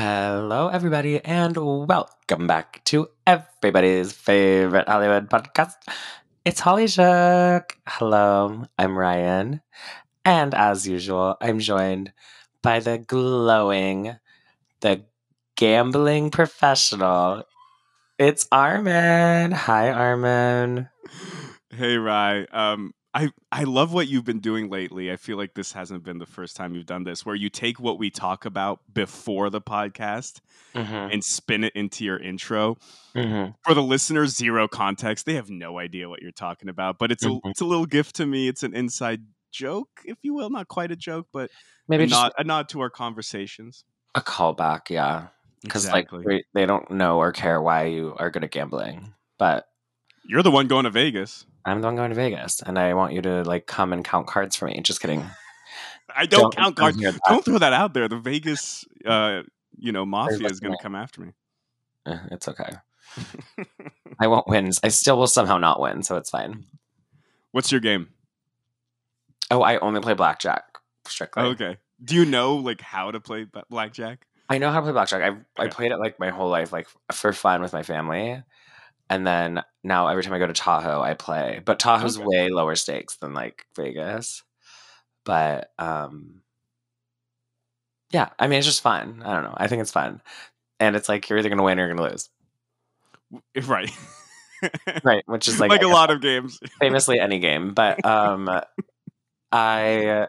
Hello, everybody, and welcome back to everybody's favorite Hollywood podcast. It's Holly Shook. Hello, I'm Ryan. And as usual, I'm joined by the glowing, the gambling professional. It's Armin. Hi, Armin. Hey Rye, um, I I love what you've been doing lately. I feel like this hasn't been the first time you've done this, where you take what we talk about before the podcast Mm-hmm. and spin it into your intro. Mm-hmm. For the listeners, zero context; they have no idea what you're talking about. But it's a Mhm. it's a little gift to me. It's an inside joke, if you will, not quite a joke, but Maybe a just nod, a nod to our conversations. a callback, yeah. Because like they don't know or care why you are good at gambling, but you're the one going to Vegas. I'm the one going to Vegas, and I want you to like come and count cards for me. Just kidding. I don't, count don't cards. hear that. Don't throw that out there. The Vegas, uh, you know, mafia is going to come after me. Eh, It's okay. I won't win. I still will somehow not win, so it's fine. What's your game? Oh, I only play blackjack strictly. Okay. Do you know like how to play blackjack? I know how to play blackjack. I I Okay. played it like my whole life, like for fun with my family. And then now every time I go to Tahoe, I play. But Tahoe's Okay. way lower stakes than like Vegas. But um yeah, I mean it's just fun. I don't know. I think it's fun. And it's like you're either gonna win or you're gonna lose. Right. Right. Which is like, like, a lot of games. famously any game. But um I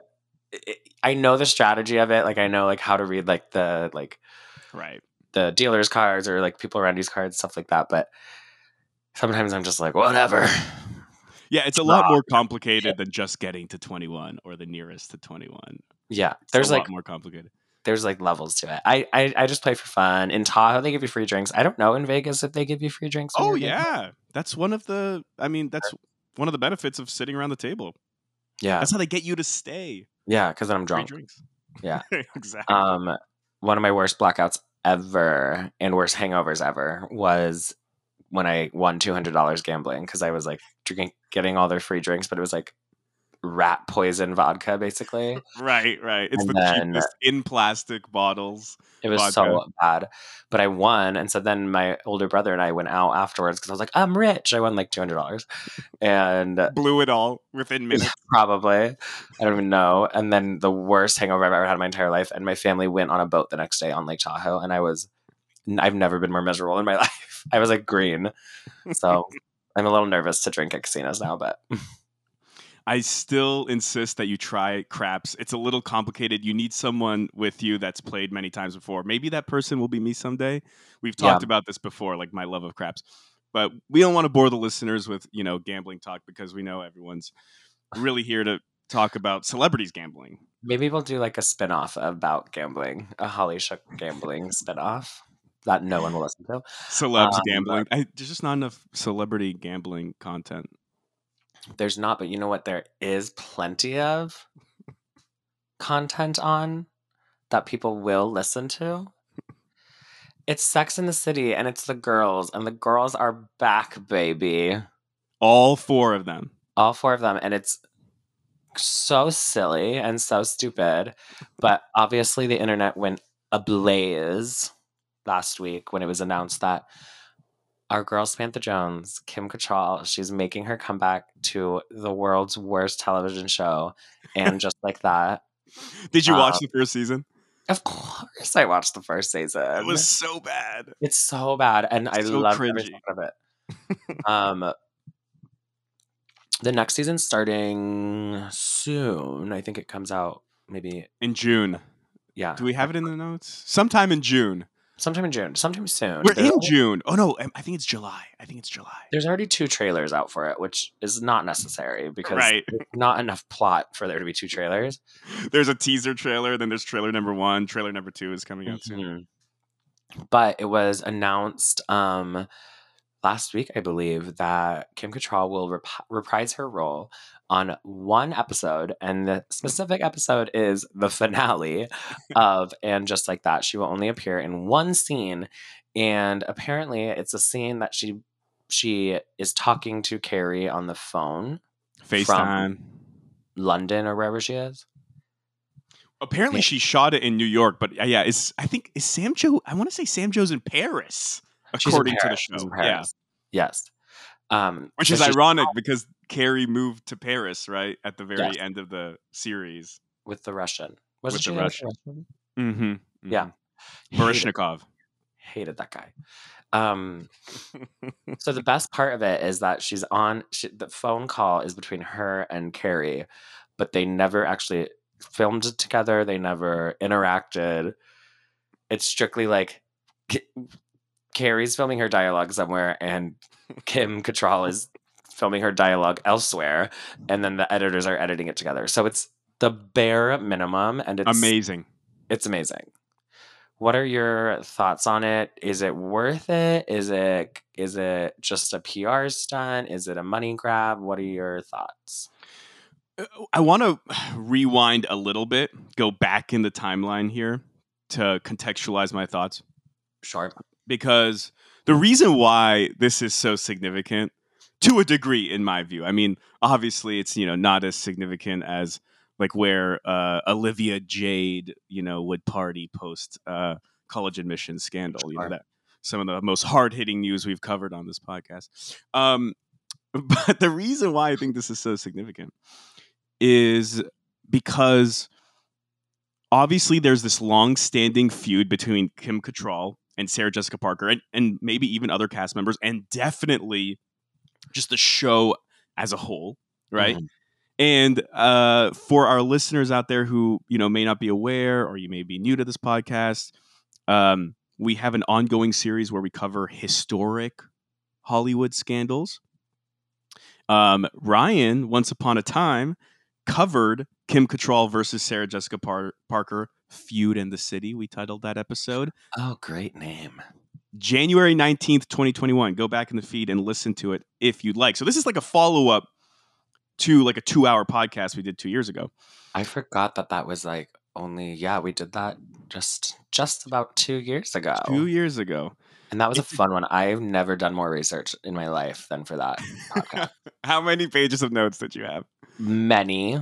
I know the strategy of it. Like I know like how to read like the like Right. the dealer's cards or like people around these cards, stuff like that. But sometimes I'm just like, whatever. Yeah, it's a lot more complicated than just getting to 21 or the nearest to 21. Yeah, there's a like lot more complicated. there's like levels to it. I, I I just play for fun. In Tahoe, they give you free drinks. I don't know in Vegas if they give you free drinks. Oh yeah. That's one of the I mean, that's one of the benefits of sitting around the table. yeah, That's how they get you to stay. yeah. Because then I'm Free drunk. drinks. Yeah. exactly. Um, one of my worst blackouts ever and worst hangovers ever was when I won two hundred dollars gambling because I was like drinking, getting all their free drinks, but it was like rat poison vodka basically. right, right. It's and the then- cheapest in plastic bottles. It was vodka. so bad, but I won, and so then my older brother and I went out afterwards because I was like, I'm rich. I won like two hundred dollars, and Blew it all within minutes. probably I don't even know. And then the worst hangover I've ever had in my entire life, and my family went on a boat the next day on Lake Tahoe, and I was I've never been more miserable in my life. I was like green, so I'm a little nervous to drink at casinos now, but I still insist that you try craps. It's a little complicated. You need someone with you that's played many times before. Maybe that person will be me someday. We've Yeah. talked about this before, like my love of craps. But we don't want to bore the listeners with, you know, gambling talk because we know everyone's really here to talk about celebrities gambling. maybe we'll do like a spin-off about gambling, a Holly Shook gambling spin-off that no one will listen to. Celebs Um, gambling. I, there's just not enough celebrity gambling content. There's not, but you know what? There is plenty of content on that people will listen to. It's Sex in the City and it's the girls, and the girls are back, baby. All four of them. All four of them. And it's so silly and so stupid. But obviously, the internet went ablaze last week when it was announced that our girl Samantha Jones, Kim Cattrall, she's making her comeback to the world's worst television show. And just like that, Did you watch Um, the first season? of course, I watched the first season. It was so bad. It's so bad, and I So love every second of it. um, the next season starting soon. I think it comes out maybe In June. yeah, Do we have it in the notes? Sometime in June. Sometime in June, sometime soon. We're There's in June. Oh no, I think it's July. I think it's July. There's already two trailers out for it, which is not necessary because Right. there's not enough plot for there to be two trailers. There's a teaser trailer, then there's trailer number one. Trailer number two is coming out soon. Mhm. But it was announced um, last week, I believe, that Kim Cattrall will rep- reprise her role on one episode, and the specific episode is the finale of And Just Like That. She will only appear in one scene, and apparently, it's a scene that she she is talking to Carrie on the phone, FaceTime. London or wherever she is. Apparently, Yeah. she shot it in New York, but uh, yeah, is I think is Sam Joe? I want to say Sam Joe's in Paris, She's in according to the show. Yeah, Yes. Um, which is ironic because Carrie moved to Paris right at the very Yes. end of the series. with the Russian. Wasn't With the Russian. Russian? Mm-hmm. Yeah. Hated, Baryshnikov. hated that guy. Um, so the best part of it is that she's on. She, the phone call is between her and Carrie, but they never actually filmed it together. They never interacted. It's strictly like Carrie's filming her dialogue somewhere, and Kim Cattrall is filming her dialogue elsewhere, and then the editors are editing it together. So it's the bare minimum, and it's Amazing. it's amazing. What are your thoughts on it? Is it worth it? Is it is it just a PR stunt? Is it a money grab? What are your thoughts? Uh, I want to rewind a little bit, go back in the timeline here to contextualize my thoughts. Sure. because the reason why this is so significant to a degree in my view. I mean obviously it's you know not as significant as like where uh, olivia jade you know would party post uh, college admission scandal you know that some of the most hard-hitting news we've covered on this podcast. Um, but the reason why i think this is so significant is because obviously there's this long-standing feud between Kim Cattrall and Sarah Jessica Parker, and, and maybe even other cast members, and definitely just the show as a whole, right? Mhm. And uh, for our listeners out there who you know may not be aware, or you may be new to this podcast, um, we have an ongoing series where we cover historic Hollywood scandals. Um, Ryan, once upon a time, covered Kim Cattrall versus Sarah Jessica Par- Parker feud in the city. We titled that episode Oh, great name. January 19th, 2021. Go back in the feed and listen to it if you'd like. So this is like a follow up to like a 2-hour podcast we did 2 years ago. I forgot that that was like only yeah, we did that just just about 2 years ago. 2 years ago. And that was a fun one. I've never done more research in my life than for that podcast. How many pages of notes did you have? Many,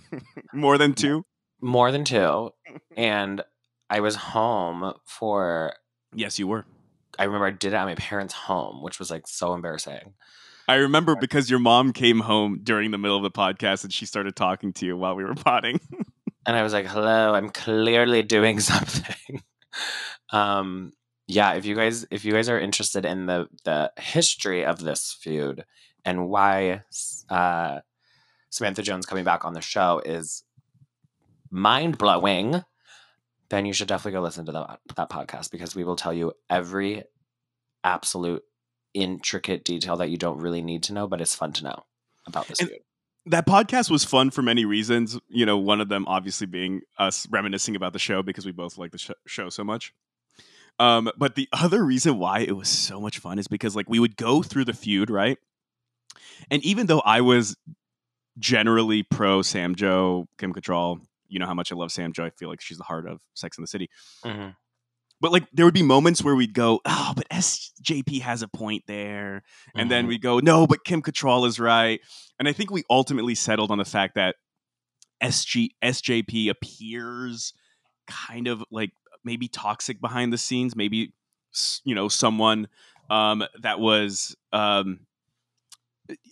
More than 2? more than 2, and I was home for Yes, you were. I remember I did it at my parents' home, which was like so embarrassing. I remember because your mom came home during the middle of the podcast and she started talking to you while we were potting. And I was like, "Hello, I'm clearly doing something." um, yeah, if you guys if you guys are interested in the the history of this feud and why uh, Samantha Jones coming back on the show is mind blowing, then you should definitely go listen to that that podcast because we will tell you every absolute intricate detail that you don't really need to know, but it's fun to know about this And- that podcast was fun for many reasons. You know, one of them obviously being us reminiscing about the show because we both like the sh- show so much. Um, but the other reason why it was so much fun is because like we would go through the feud, right? And even though I was generally pro Sam Joe, Kim Cattrall, you know how much I love Sam Joe. I feel like she's the heart of Sex in the City. Mhm. But like there would be moments where we'd go, oh, but SJP has a point there. And then Mhm. we go, no, but Kim Cattrall is right. And I think we ultimately settled on the fact that SG SJP appears kind of like maybe toxic behind the scenes, maybe you know someone um, that was um,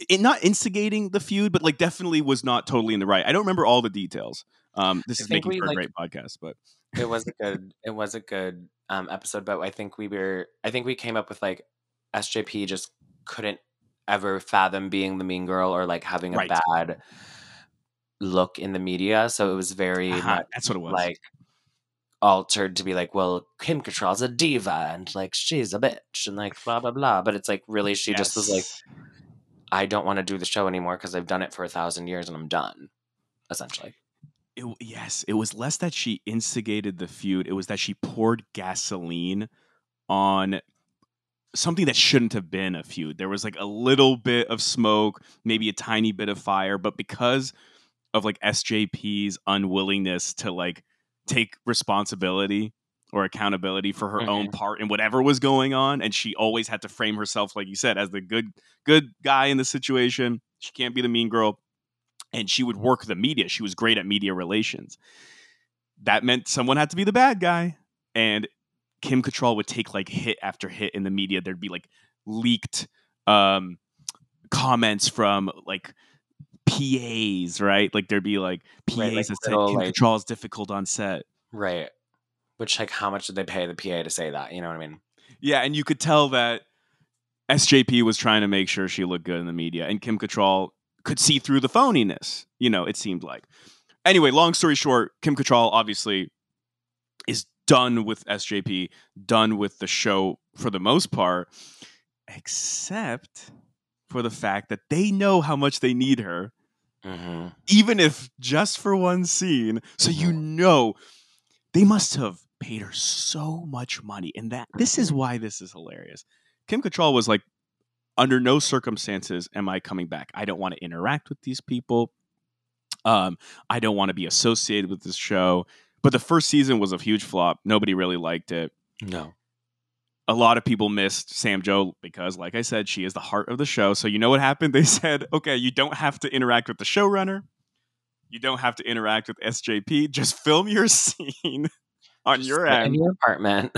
it, not instigating the feud, but like definitely was not totally in the right. I don't remember all the details. Um, this I is making we, for a like- great podcast, but it was a good it was a good um episode but i think we were i think we came up with like sjp just couldn't ever fathom being the mean girl or like having a Right. bad look in the media so it was very uh-huh, much that's what it was. like altered to be like well kim Cattrall's a diva and like she's a bitch and like blah blah blah but it's like really she just was like i don't want to do the show anymore because i've done it for a thousand years and i'm done essentially it, yes, it was less that she instigated the feud; it was that she poured gasoline on something that shouldn't have been a feud. There was like a little bit of smoke, maybe a tiny bit of fire, but because of like SJP's unwillingness to like take responsibility or accountability for her own mm-hmm. part in whatever was going on, and she always had to frame herself, like you said, as the good good guy in the situation. She can't be the mean girl and she would work the media. She was great at media relations. that meant someone had to be the bad guy. And Kim Cattrall would take like hit after hit in the media. There'd be like leaked um, comments from like PAs, right? Like there'd be like PAs Right, like that said Kim like- Cattrall is difficult on set. Right. Which like how much did they pay the PA to say that? You know what I mean? Yeah, and you could tell that SJP was trying to make sure she looked good in the media, and Kim Cattrall could see through the phoniness. You know, it seemed like. Anyway, long story short, Kim Cattrall obviously is done with SJP, done with the show for the most part, except for the fact that they know how much they need her, Mm-hmm. even if just for one scene. So you know they must have paid her so much money. And that this is why this is hilarious. Kim Cattrall was like, under no circumstances am I coming back. I don't want to interact with these people. Um, I don't want to be associated with this show. But the first season was a huge flop. Nobody really liked it. No. A lot of people missed Sam Joe because, like I said, she is the heart of the show. So you know what happened? They said, okay, you don't have to interact with the showrunner. You don't have to interact with SJP. Just film your scene on Just your end in your apartment.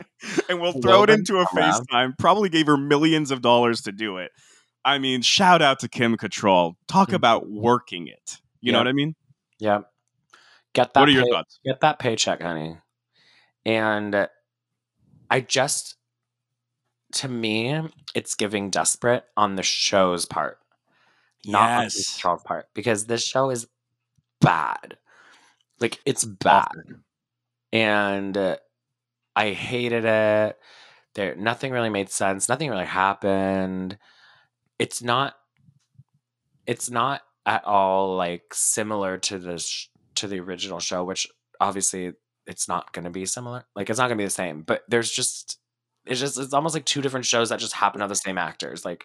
and we'll throw it into a. FaceTime. Probably gave her millions of dollars to do it. I mean, shout out to Kim Cattrall. Talk Mhm. about working it. You know what I mean? yep. Get that what are your thoughts? get that paycheck, honey. And I just to me, it's giving desperate on the show's part. Not on Yes. the show's part. Because this show is bad. Like it's bad. And uh, I hated it. There nothing really made sense. Nothing really happened. It's not it's not at all like similar to the sh- to the original show, which obviously it's not going to be similar. Like it's not going to be the same. But there's just it's just it's almost like two different shows that just happen to the same actors. Like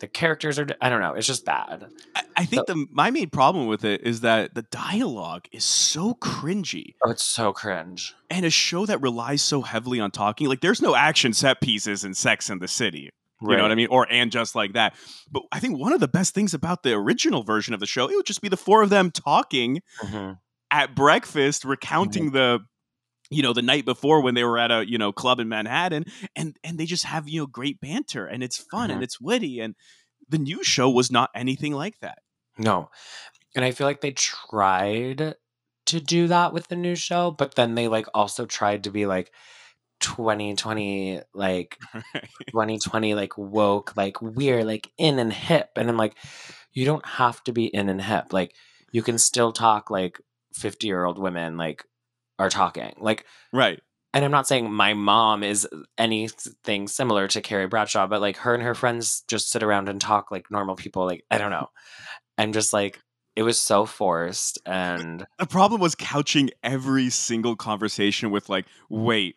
the characters are I don't know. It's just bad. I, I think the my main problem with it is that the dialogue is so cringy. Oh, it's so cringe. And a show that relies so heavily on talking, like there's no action set pieces in Sex in the City. You know what I mean? Or and just like that. But I think one of the best things about the original version of the show, it would just be the four of them talking Mhm. at breakfast recounting the you know the night before when they were at a you know club in Manhattan and and they just have you know great banter and it's fun and Mhm. it's witty and the new show was not anything like that. No. And I feel like they tried to do that with the new show, but then they like also tried to be like 2020 like 2020 like woke like we're like in and hip and I'm like you don't have to be in and hip. Like you can still talk like 50-year-old women like are talking. Like right. and I'm not saying my mom is anything similar to Carrie Bradshaw, but like her and her friends just sit around and talk like normal people. Like, I don't know. I'm just like, it was so forced. And The problem was couching every single conversation with like, wait,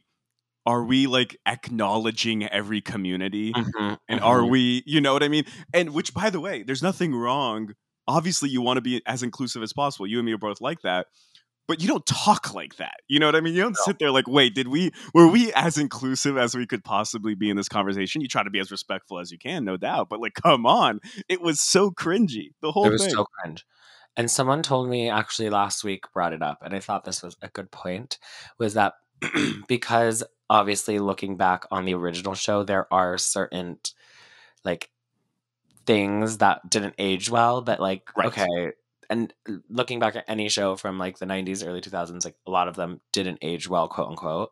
are we like acknowledging every community? Mhm, and mhm. are we you know what i mean and which by the way there's nothing wrong obviously you want to be as inclusive as possible you and me are both like that but you don't talk like that you know what i mean you don't sit there like wait did we were we as inclusive as we could possibly be in this conversation you try to be as respectful as you can no doubt but like come on it was so cringy the whole it was thing so cringe. And someone told me actually last week brought it up, and I thought this was a good point. Was that because obviously looking back on the original show, there are certain like things that didn't age well, but like Right. okay. And looking back at any show from like the 90s, early 2000s, like a lot of them didn't age well, quote unquote.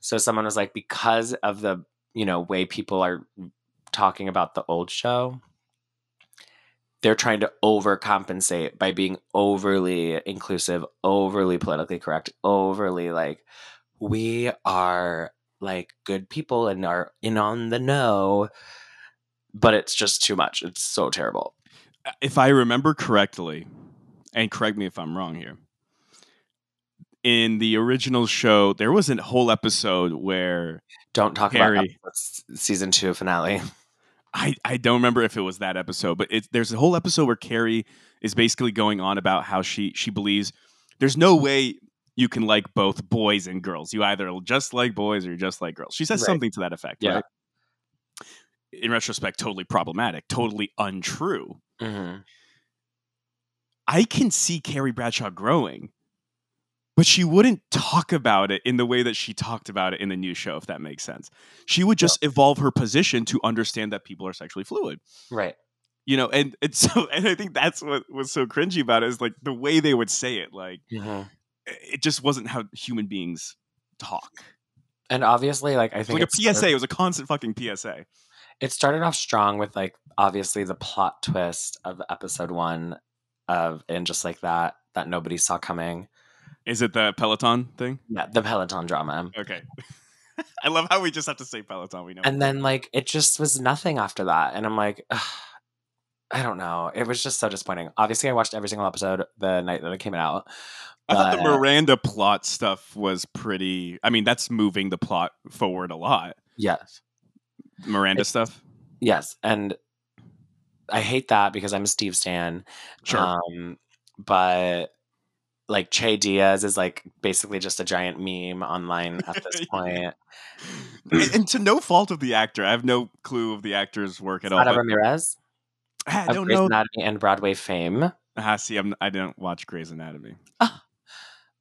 So someone was like, because of the, you know, way people are talking about the old show, they're trying to overcompensate by being overly inclusive, overly politically correct, overly like we are like good people and are in on the know, but it's just too much. It's so terrible. If i remember correctly and correct me if i'm wrong here in the original show there was a whole episode where Don't talk about Harry. episodes- season two finale. I, I don't remember if it was that episode, but it, there's a whole episode where Carrie is basically going on about how she she believes there's no way you can like both boys and girls. You either just like boys or you're just like girls. She says Right. something to that effect, Yeah. right? In retrospect, totally problematic, totally untrue. hmm I can see Carrie Bradshaw growing but she wouldn't talk about it in the way that she talked about it in the new show, if that makes sense. She would just evolve her position to understand that people are sexually fluid. Right. You know, and it's so and I think that's what was so cringy about it is like the way they would say it. Like Mhm. it just wasn't how human beings talk. And obviously, like I It's think like a PSA. It was a constant fucking PSA. It started off strong with like obviously the plot twist of episode one of and just like that that nobody saw coming. Is it the Peloton thing? Yeah, the Peloton drama. Okay. I love how we just have to say Peloton. We know. And then like it just was nothing after that. And I'm like, ugh, I don't know. It was just so disappointing. Obviously, I watched every single episode the night that it came out. I thought the Miranda plot stuff was pretty. I mean, that's moving the plot forward a lot. Yes. Miranda It- stuff. Yes. And I hate that because I'm a Steve Stan. Sure. Um, but like Che Diaz is like basically just a giant meme online at this point. and, and to no fault of the actor, I have no clue of the actor's work at all. Sara Ramirez I don't Grey's know. Anatomy and Broadway fame. Ah, see, I'm, I didn't watch Grey's Anatomy.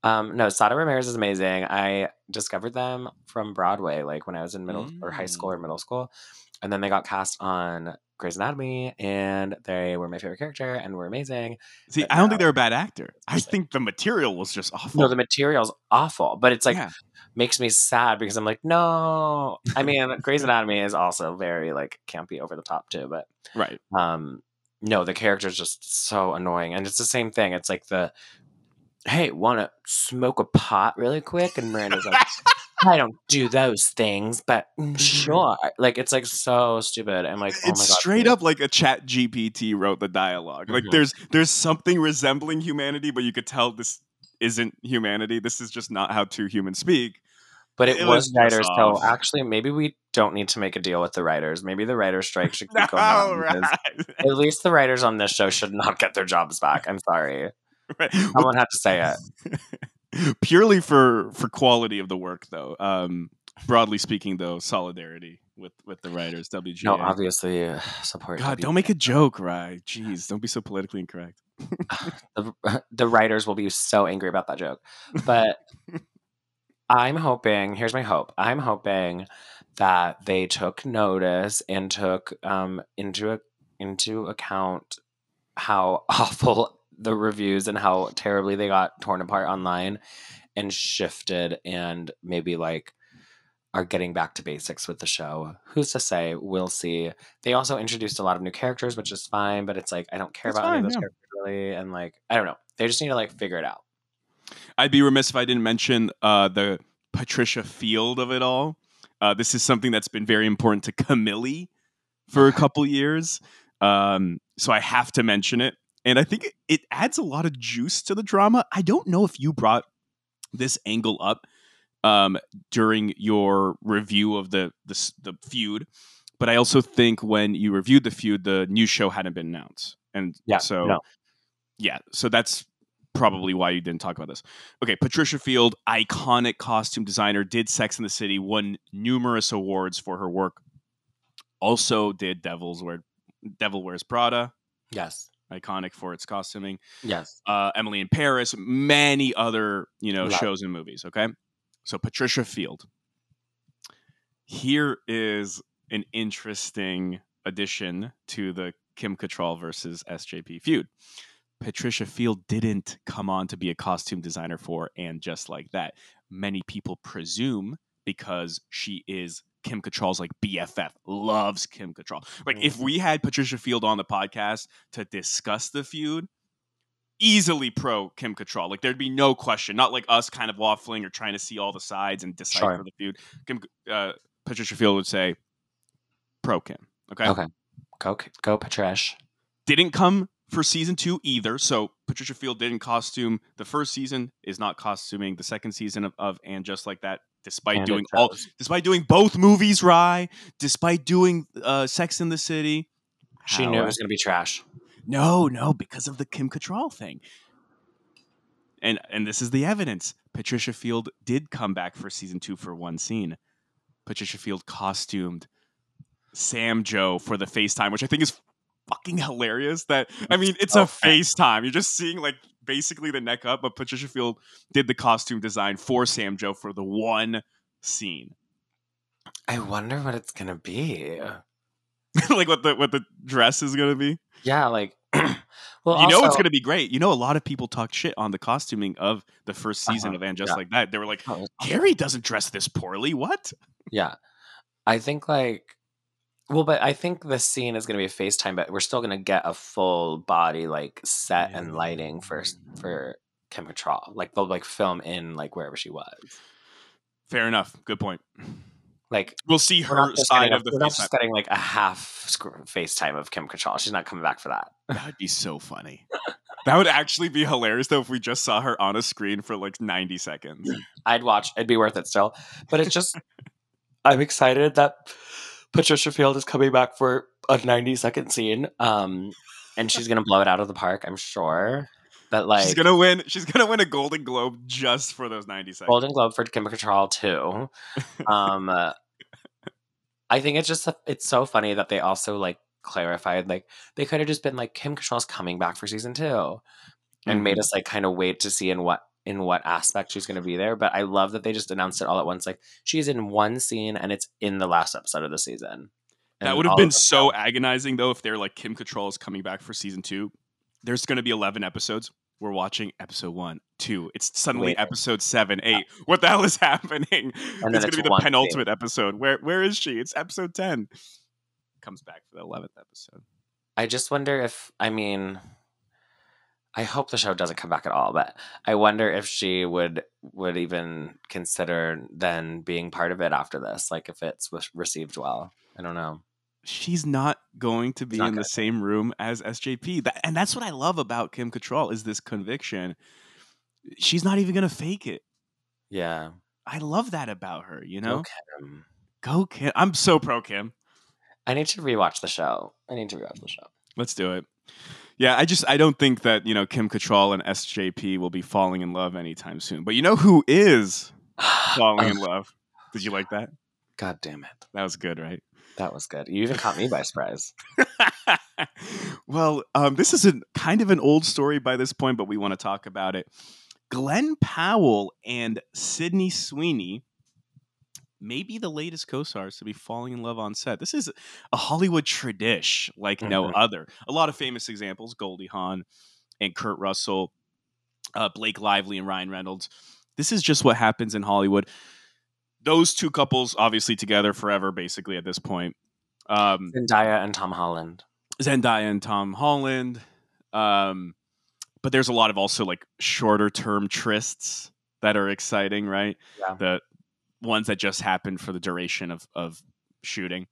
Um, no, Sara Ramirez is amazing. I discovered them from Broadway, like when I was in middle or high school or middle school, and then they got cast on Grey's Anatomy, and they were my favorite character and were amazing. See, But I don't think they're a bad actor. I think the material was just awful. No, the material's awful, but it's like Yeah. makes me sad because I'm like, no. I mean, Grey's Anatomy is also very like campy over the top too, but right. um no the character's just so annoying and it's the same thing it's like the hey want to smoke a pot really quick? And miranda's like i don't do those things but mm, sure. Like it's like so stupid. And like oh my god it's straight dude. up like a chat gpt wrote the dialogue. Like Mhm. there's there's something resembling humanity but you could tell this isn't humanity. This is just not how two humans speak. But it, it was, was writers so actually maybe we don't need to make a deal with the writers. Maybe the writers strike should no, going on right, at least the writers on this show should not get their jobs back. I'm sorry right. someone had to say it purely for for quality of the work though um broadly speaking though solidarity with with the writers wga no obviously uh, support god don't make a joke right jeez don't be so politically incorrect the, the writers will be so angry about that joke. But I'm hoping, here's my hope. I'm hoping that they took notice and took um, into a, into account how awful the reviews and how terribly they got torn apart online and shifted and maybe like are getting back to basics with the show. Who's to say? We'll see. They also introduced a lot of new characters, which is fine, but it's like I don't care That's about any of those yeah. characters really, and like I don't know. They just need to like figure it out. I'd be remiss if I didn't mention uh, the Patricia Field of it all. Uh, this is something that's been very important to Camille for a couple years, um, so I have to mention it. And I think it, it adds a lot of juice to the drama. I don't know if you brought this angle up um, during your review of the, the the feud, but I also think when you reviewed the feud, the new show hadn't been announced, and Yeah, so no. yeah, so that's probably why you didn't talk about this. Okay, Patricia Field, iconic costume designer, did Sex in the City, won numerous awards for her work. Also did Devil's Wear, Devil Wears Prada, Yes. Iconic for its costuming. Yes. Uh, Emily in Paris, many other you know Love. shows and movies. Okay, so Patricia Field. Here is an interesting addition to the Kim Cattrall versus SJP feud. Patricia Field didn't come on to be a costume designer for and just like that. Many people presume because she is Kim Cattrall's like BFF, loves Kim Cattrall. Like if Mhm. we had Patricia Field on the podcast to discuss the feud, easily pro Kim Cattrall. Like there'd be no question. Not like us kind of waffling or trying to see all the sides and decipher Sure. the feud. Kim, uh, Patricia Field would say pro Kim. Okay? Okay. Go go Patrish. Didn't come for season two either. So Patricia Field didn't costume the first season. Is not costuming the second season of, of and just like that. Despite And doing all, despite doing both movies, Rye. Despite doing uh, Sex in the City. She knew it was gonna be trash. No, no, because of the Kim Cattrall thing. And and this is the evidence. Patricia Field did come back for season two for one scene. Patricia Field costumed Sam Joe for the FaceTime, which I think is fucking hilarious. That I mean, it's a FaceTime. You're just seeing like basically the neck up, but Patricia Field did the costume design for Sam Joe for the one scene. I wonder what it's gonna be. like what the what the dress is gonna be. Yeah, like well, you know it's gonna be great. You know, a lot of people talk shit on the costuming of the first season Uh-huh, of And Just yeah. Like That. They were like, Oh, Carrie doesn't dress this poorly. What? Yeah. I think like well, but I think the scene is gonna be a FaceTime, but we're still gonna get a full body like set and lighting for for Kim Cattrall. Like they'll like film in like wherever she was. Fair enough. Good point. Like We'll see her side of the we're not FaceTime. just getting like a half FaceTime of Kim Cattrall. She's not coming back for that. That would be so funny. that would actually be hilarious though if we just saw her on a screen for like 90 seconds. I'd watch. It'd be worth it still. But it's just I'm excited that Patricia Field is coming back for a 90 second scene. Um and she's gonna blow it out of the park, I'm sure. But like she's gonna win. She's gonna win a Golden Globe just for those 90 seconds. Golden Globe for Kim Cattrall too. Um, uh, I think it's just it's so funny that they also like clarified like they could have just been like Kim Cattrall's coming back for season two, and made us like kind of wait to see in what in what aspect she's going to be there. But I love that they just announced it all at once. Like she's in one scene and it's in the last episode of the season. That would have been so agonizing though if they're like Kim Cattrall is coming back for season two. There's gonna be 11 episodes. We're watching episode one, two. It's suddenly episode seven, uh, eight. What the hell is happening? Oh, then it's gonna be the penultimate episode. Where where is she? It's episode 10. Comes back for the 11th episode. I just wonder if I mean I hope the show doesn't come back at all, but I wonder if she would would even consider then being part of it after this, like if it's received well. I don't know. she's not going to be in the same room as SJP. That, and that's what I love about Kim Cattrall is this conviction. She's not even going to fake it. Yeah. I love that about her, you know? Go Kim. Go Kim. I'm so pro Kim. I need to rewatch the show. I need to rewatch the show. Let's do it. Yeah, I just I don't think that, you know, Kim Cattrall and SJP will be falling in love anytime soon. But you know who is falling in love? Did you like that? God damn it. That was good, right? That was good. You even caught me by surprise. well, um, this is a kind of an old story by this point, but we want to talk about it. Glen Powell and Sydney Sweeney may be the latest co-stars to be falling in love on set. This is a Hollywood tradition like no Mhm. other. A lot of famous examples: Goldie Hawn and Kurt Russell, uh, Blake Lively and Ryan Reynolds. This is just what happens in Hollywood. Those two couples, obviously, together forever, basically at this point. Um, Zendaya and Tom Holland. Zendaya and Tom Holland. Um, but there's a lot of also like shorter term trysts that are exciting, right? Yeah. The ones that just happened for the duration of of shooting.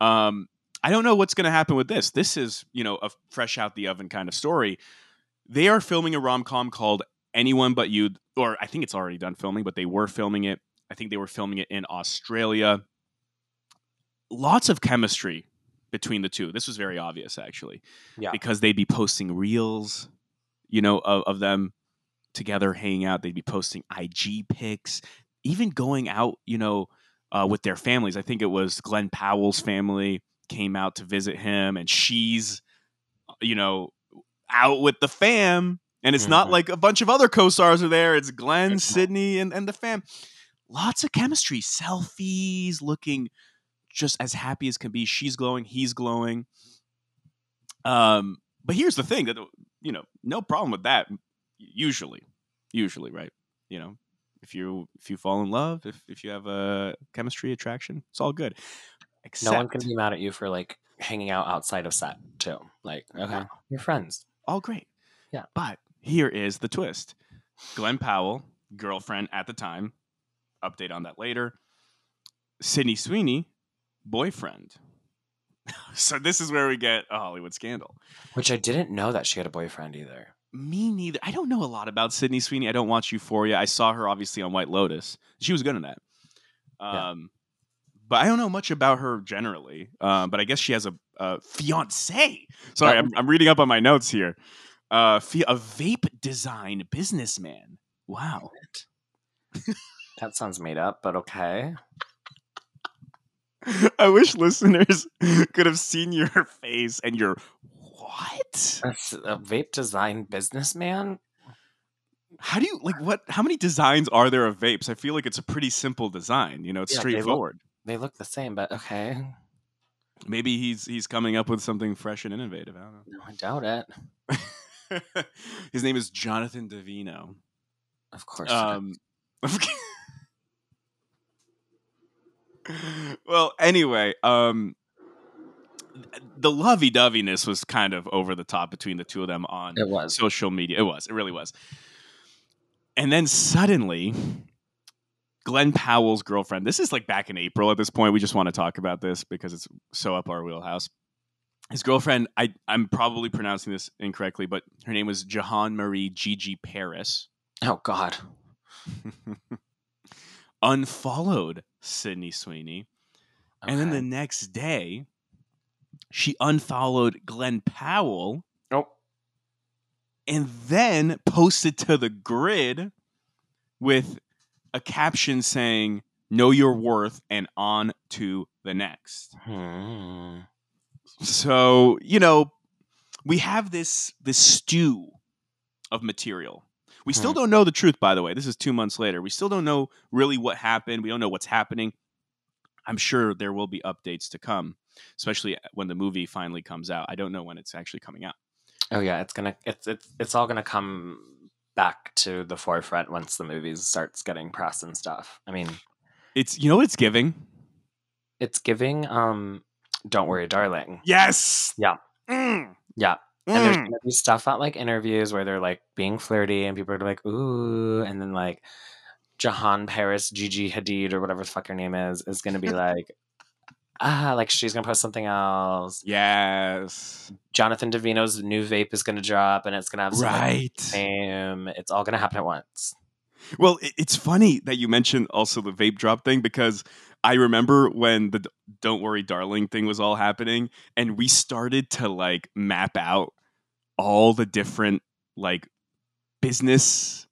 Um, I don't know what's going to happen with this. This is, you know, a fresh out the oven kind of story. They are filming a rom com called Anyone But You, or I think it's already done filming, but they were filming it. I think they were filming it in Australia. Lots of chemistry between the two. This was very obvious, actually, Yeah. because they'd be posting reels, you know, of, of them together hanging out. They'd be posting IG pics, even going out, you know, uh, with their families. I think it was Glen Powell's family came out to visit him, and she's, you know, out with the fam. And it's not Mhm. like a bunch of other co-stars are there. It's Glen, It's. Sydney, and, and the fam. Lots of chemistry, selfies, looking just as happy as can be. She's glowing, he's glowing. Um, but here's the thing that you know, no problem with that. Usually, usually, right? You know, if you if you fall in love, if if you have a chemistry attraction, it's all good. Except No one can be mad at you for like hanging out outside of set too. Like, okay, No. you're friends. all great. Yeah. But here is the twist. Glen Powell, girlfriend at the time, update on that later. Sydney Sweeney, boyfriend. so this is where we get a Hollywood scandal. Which I didn't know that she had a boyfriend either. Me neither. I don't know a lot about Sydney Sweeney. I don't watch Euphoria. I saw her obviously on White Lotus. She was good in that. Yeah. Um, but I don't know much about her generally. Um, but I guess she has a, a fiance. Sorry, I'm, I'm reading up on my notes here. Uh, a vape design businessman. Wow. That sounds made up, but okay. I wish listeners could have seen your face and your what? That's a vape design businessman. How do you like what? How many designs are there of vapes? I feel like it's a pretty simple design. You know, it's Yeah, they look- straightforward. They look the same, but okay. Maybe he's he's coming up with something fresh and innovative. I don't No, I doubt it. His name is Jonathan Davino. Of course. Um, well, anyway, um, the lovey doveyness was kind of over the top between the two of them on it was. social media. It was. It really was. And then suddenly, Glen Powell's girlfriend. This is like back in April. At this point, we just want to talk about this because it's so up our wheelhouse. His girlfriend, I, I'm probably pronouncing this incorrectly, but her name was Jahan Marie Gigi Paris. Oh God. unfollowed Sydney Sweeney. And then the next day, she unfollowed Glen Powell Nope. and then posted to the grid with a caption saying, Know your worth and on to the next. Hmm. So, you know, we have this this stew of material. We still Hmm. don't know the truth, by the way. This is two months later. We still don't know really what happened. We don't know what's happening. I'm sure there will be updates to come, especially when the movie finally comes out. I don't know when it's actually coming out. Oh yeah, it's gonna it's it's it's all gonna come back to the forefront once the movie starts getting press and stuff. I mean, It's you know what it's giving? it's giving um Don't Worry Darling. Yes. Yeah. Mm. Yeah. And there's Mm. gonna be stuff at like interviews where they're like being flirty and people are like, ooh, and then like Jahan Paris, Gigi Hadid, or whatever the fuck her name is, is gonna be like, ah, like she's gonna post something else. Yes. Jonathan Davino's new vape is gonna drop and it's gonna have some like, Right. name. It's all gonna happen at once. Well, it's funny that you mentioned also the vape drop thing because I remember when the "Don't Worry, Darling" thing was all happening, and we started to like map out all the different like business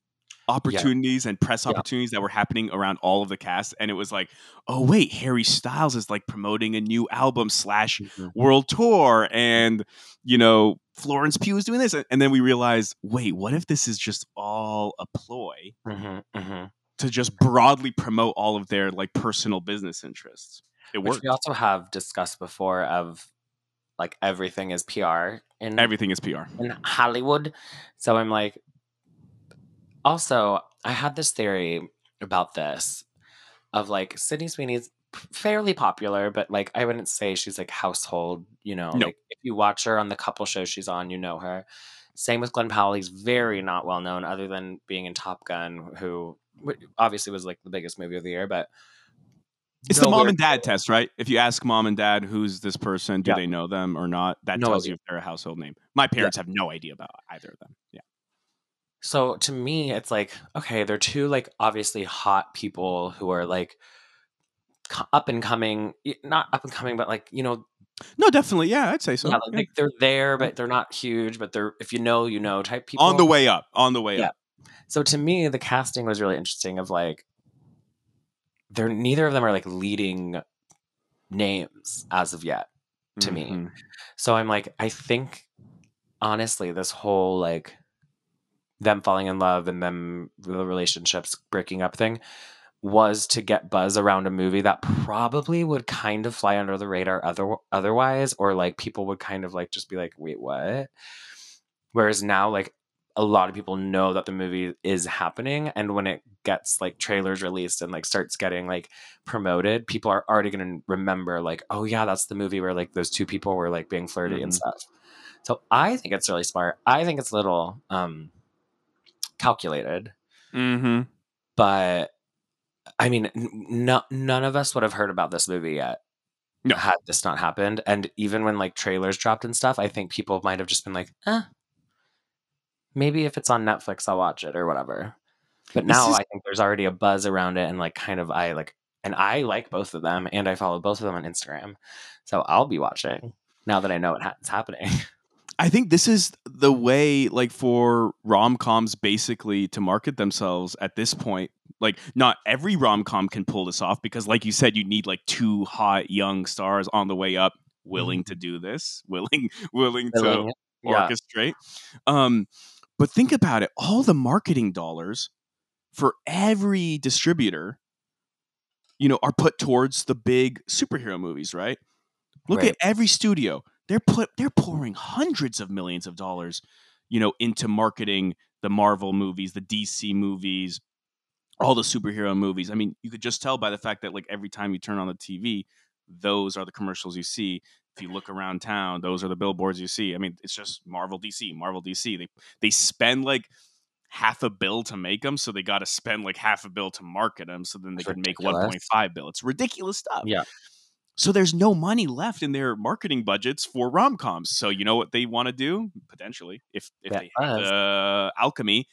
opportunities and press Yeah. opportunities that were happening around all of the cast, and it was like, oh wait, Harry Styles is like promoting a new album slash world tour and you know florence pugh is doing this and then we realized wait what if this is just all a ploy hmm hmm to just broadly promote all of their like personal business interests? It Which worked. we also have discussed before of like everything is PR in everything is pr in Hollywood. So I'm like, also, I had this theory about this of like Sydney Sweeney's fairly popular, but like I wouldn't say she's like household, you know. No. Like if you watch her on the couple shows she's on, you know her. Same with Glen Powell. He's very not well known, other than being in Top Gun, who obviously was like the biggest movie of the year. But it's the mom and dad test right if you ask mom and dad who's this person do Yeah. they know them or not that No tells idea. you if they're a household name my parents have no idea about either of them yeah So to me, it's like, okay, they're two like obviously hot people who are like up and coming, not up and coming, but like, you know, no definitely yeah i'd say so yeah, Yeah. like they're there, but they're not huge, but they're, if you know, you know type people. on the way up on the way Yeah. up So to me, the casting was really interesting of like, they're neither of them are like leading names as of yet. to me. Mhm. So I'm like, I think honestly, this whole like them falling in love and them the relationships breaking up thing was to get buzz around a movie that probably would kind of fly under the radar other otherwise or like people would kind of like just be like wait what? Whereas now like a lot of people know that the movie is happening and when it gets like trailers released and like starts getting like promoted people are already going to remember like oh yeah that's the movie where like those two people were like being flirty and Mhm. stuff. So i think it's really smart. I think it's a little um calculated. Mhm. but i mean no, none of us would have heard about this movie yet No. had this not happened. And even when like trailers dropped and stuff i think people might have just been like eh, maybe if it's on netflix i'll watch it or whatever. But This now is- i think there's already a buzz around it and like kind of i like and i like both of them and i follow both of them on instagram. So i'll be watching now that i know it's happening I think this is the way, like, for rom coms basically to market themselves at this point. Like, not every rom com can pull this off because, like you said, you need like two hot young stars on the way up, willing to do this, willing, willing to yeah orchestrate. Um, But think about it all the marketing dollars for every distributor, you know, are put towards the big superhero movies, right? Look Right. at every studio. They're put they're pouring hundreds of millions of dollars, you know, into marketing the Marvel movies, the DC movies, all the superhero movies. I mean, you could just tell by the fact that like every time you turn on the TV, those are the commercials you see. If you look around town, those are the billboards you see. I mean, it's just Marvel DC, Marvel DC. They they spend like half a bill to make them, so they got to spend like half a bill to market them, so then they It's can make 1.5 bill. It's ridiculous stuff. Yeah. So there's no money left in their marketing budgets for rom coms. So you know what they want to do potentially if if they have the alchemy,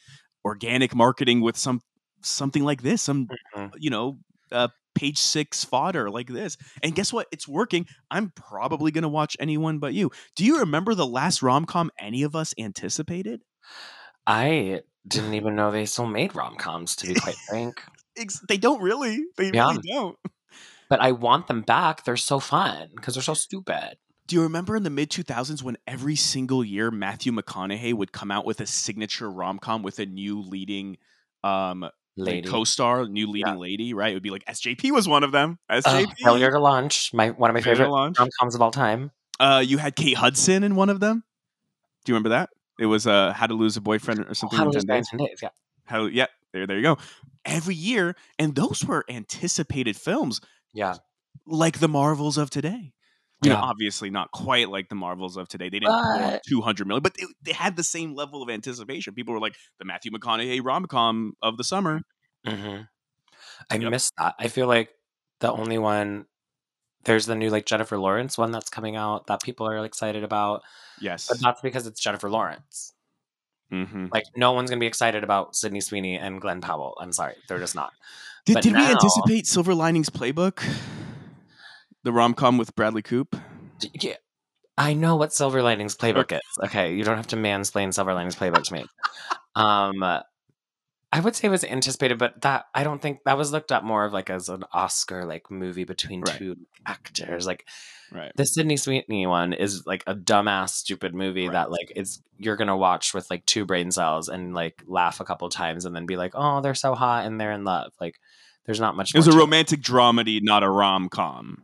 organic marketing with some something like this, some Mhm. you know uh, page six fodder like this. And guess what? It's working. I'm probably gonna watch anyone but you. Do you remember the last rom com any of us anticipated? I didn't even know they still made rom coms, to be quite frank. They don't really. They Yeah. really don't. But I want them back. They're so fun because they're so stupid. Do you remember in the mid 2000s when every single year Matthew McConaughey would come out with a signature rom com with a new leading um Lady. co-star, new leading lady, right? It would be like SJP was one of them. SJP. Ugh, Failure to Launch, my one of my favorite Launch. rom coms of all time. Uh, you had Kate Hudson in one of them. Do you remember that? It was uh, How to Lose a Boyfriend or something How in to Lose a Guy in Days. days, yeah. How, yeah, there, there you go. Every year, and those were anticipated films Yeah. like the Marvels of today. You know, Yeah. obviously not quite like the Marvels of today. They didn't pour But- 200 million, but they, they had the same level of anticipation. People were like, the Matthew McConaughey rom com of the summer. hmm I Yep. missed that. I feel like the only one there's the new like Jennifer Lawrence one that's coming out that people are excited about, Yes. but that's because it's Jennifer Lawrence. hmm Like no one's gonna be excited about Sydney Sweeney and Glen Powell. I'm sorry, they're just not. Did, did we anticipate Silver Linings Playbook? The rom com with Bradley Coop? Yeah, I know what Silver Linings Playbook is. Okay, you don't have to mansplain Silver Linings Playbook to me. Um, I would say it was anticipated, but that I don't think that was looked at more of like as an Oscar like movie between Right. two actors. Like Right. the Sydney Sweeney one is like a dumbass, stupid movie Right. that like it's you're gonna watch with like two brain cells and like laugh a couple times and then be like, oh, they're so hot and they're in love. Like there's not much. It was a romantic dramedy, not a rom com.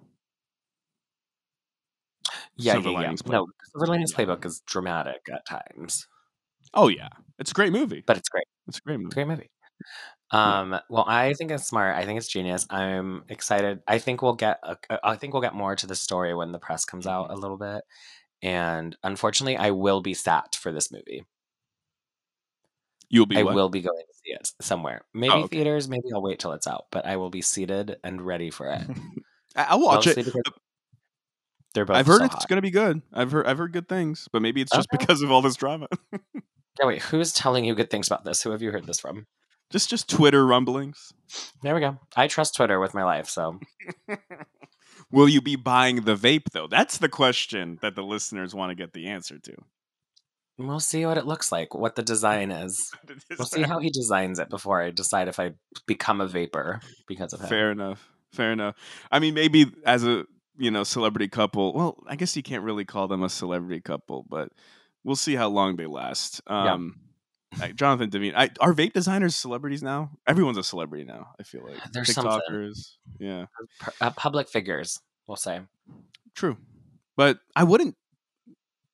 Yeah, Silver yeah, yeah. No, Silver Linings Playbook is dramatic at times, Oh yeah, it's a great movie. but it's great. It's a great It's movie. a great movie. Um, well, I think it's smart. I think it's genius. I'm excited. I think we'll get. A, I think we'll get more to the story when the press comes out a little bit. And unfortunately, I will be sat for this movie. You'll be I what? will be going to see it somewhere. Maybe Oh, okay. theaters. Maybe I'll wait till it's out. But I will be seated and ready for it. I- I'll watch Mostly it. They're both. I've heard so it's going to be good. I've heard I've heard good things, but maybe it's just Okay. because of all this drama. Yeah, wait. Who's telling you good things about this? Who have you heard this from? just just Twitter rumblings. There we go. I trust Twitter with my life. So Will you be buying the vape though? That's the question that the listeners want to get the answer to. we'll see what it looks like. What the design is. We'll see how he designs it before I decide if I become a vapor because of him. Fair enough. Fair enough. I mean, maybe as a you know celebrity couple. Well, I guess you can't really call them a celebrity couple, but we'll see how long they last. Yeah. Um, like Jonathan Devine, I, are vape designers celebrities now? Everyone's a celebrity now. I feel like There's something. TikTokers. Yeah, uh, public figures, we'll say. true. But I wouldn't,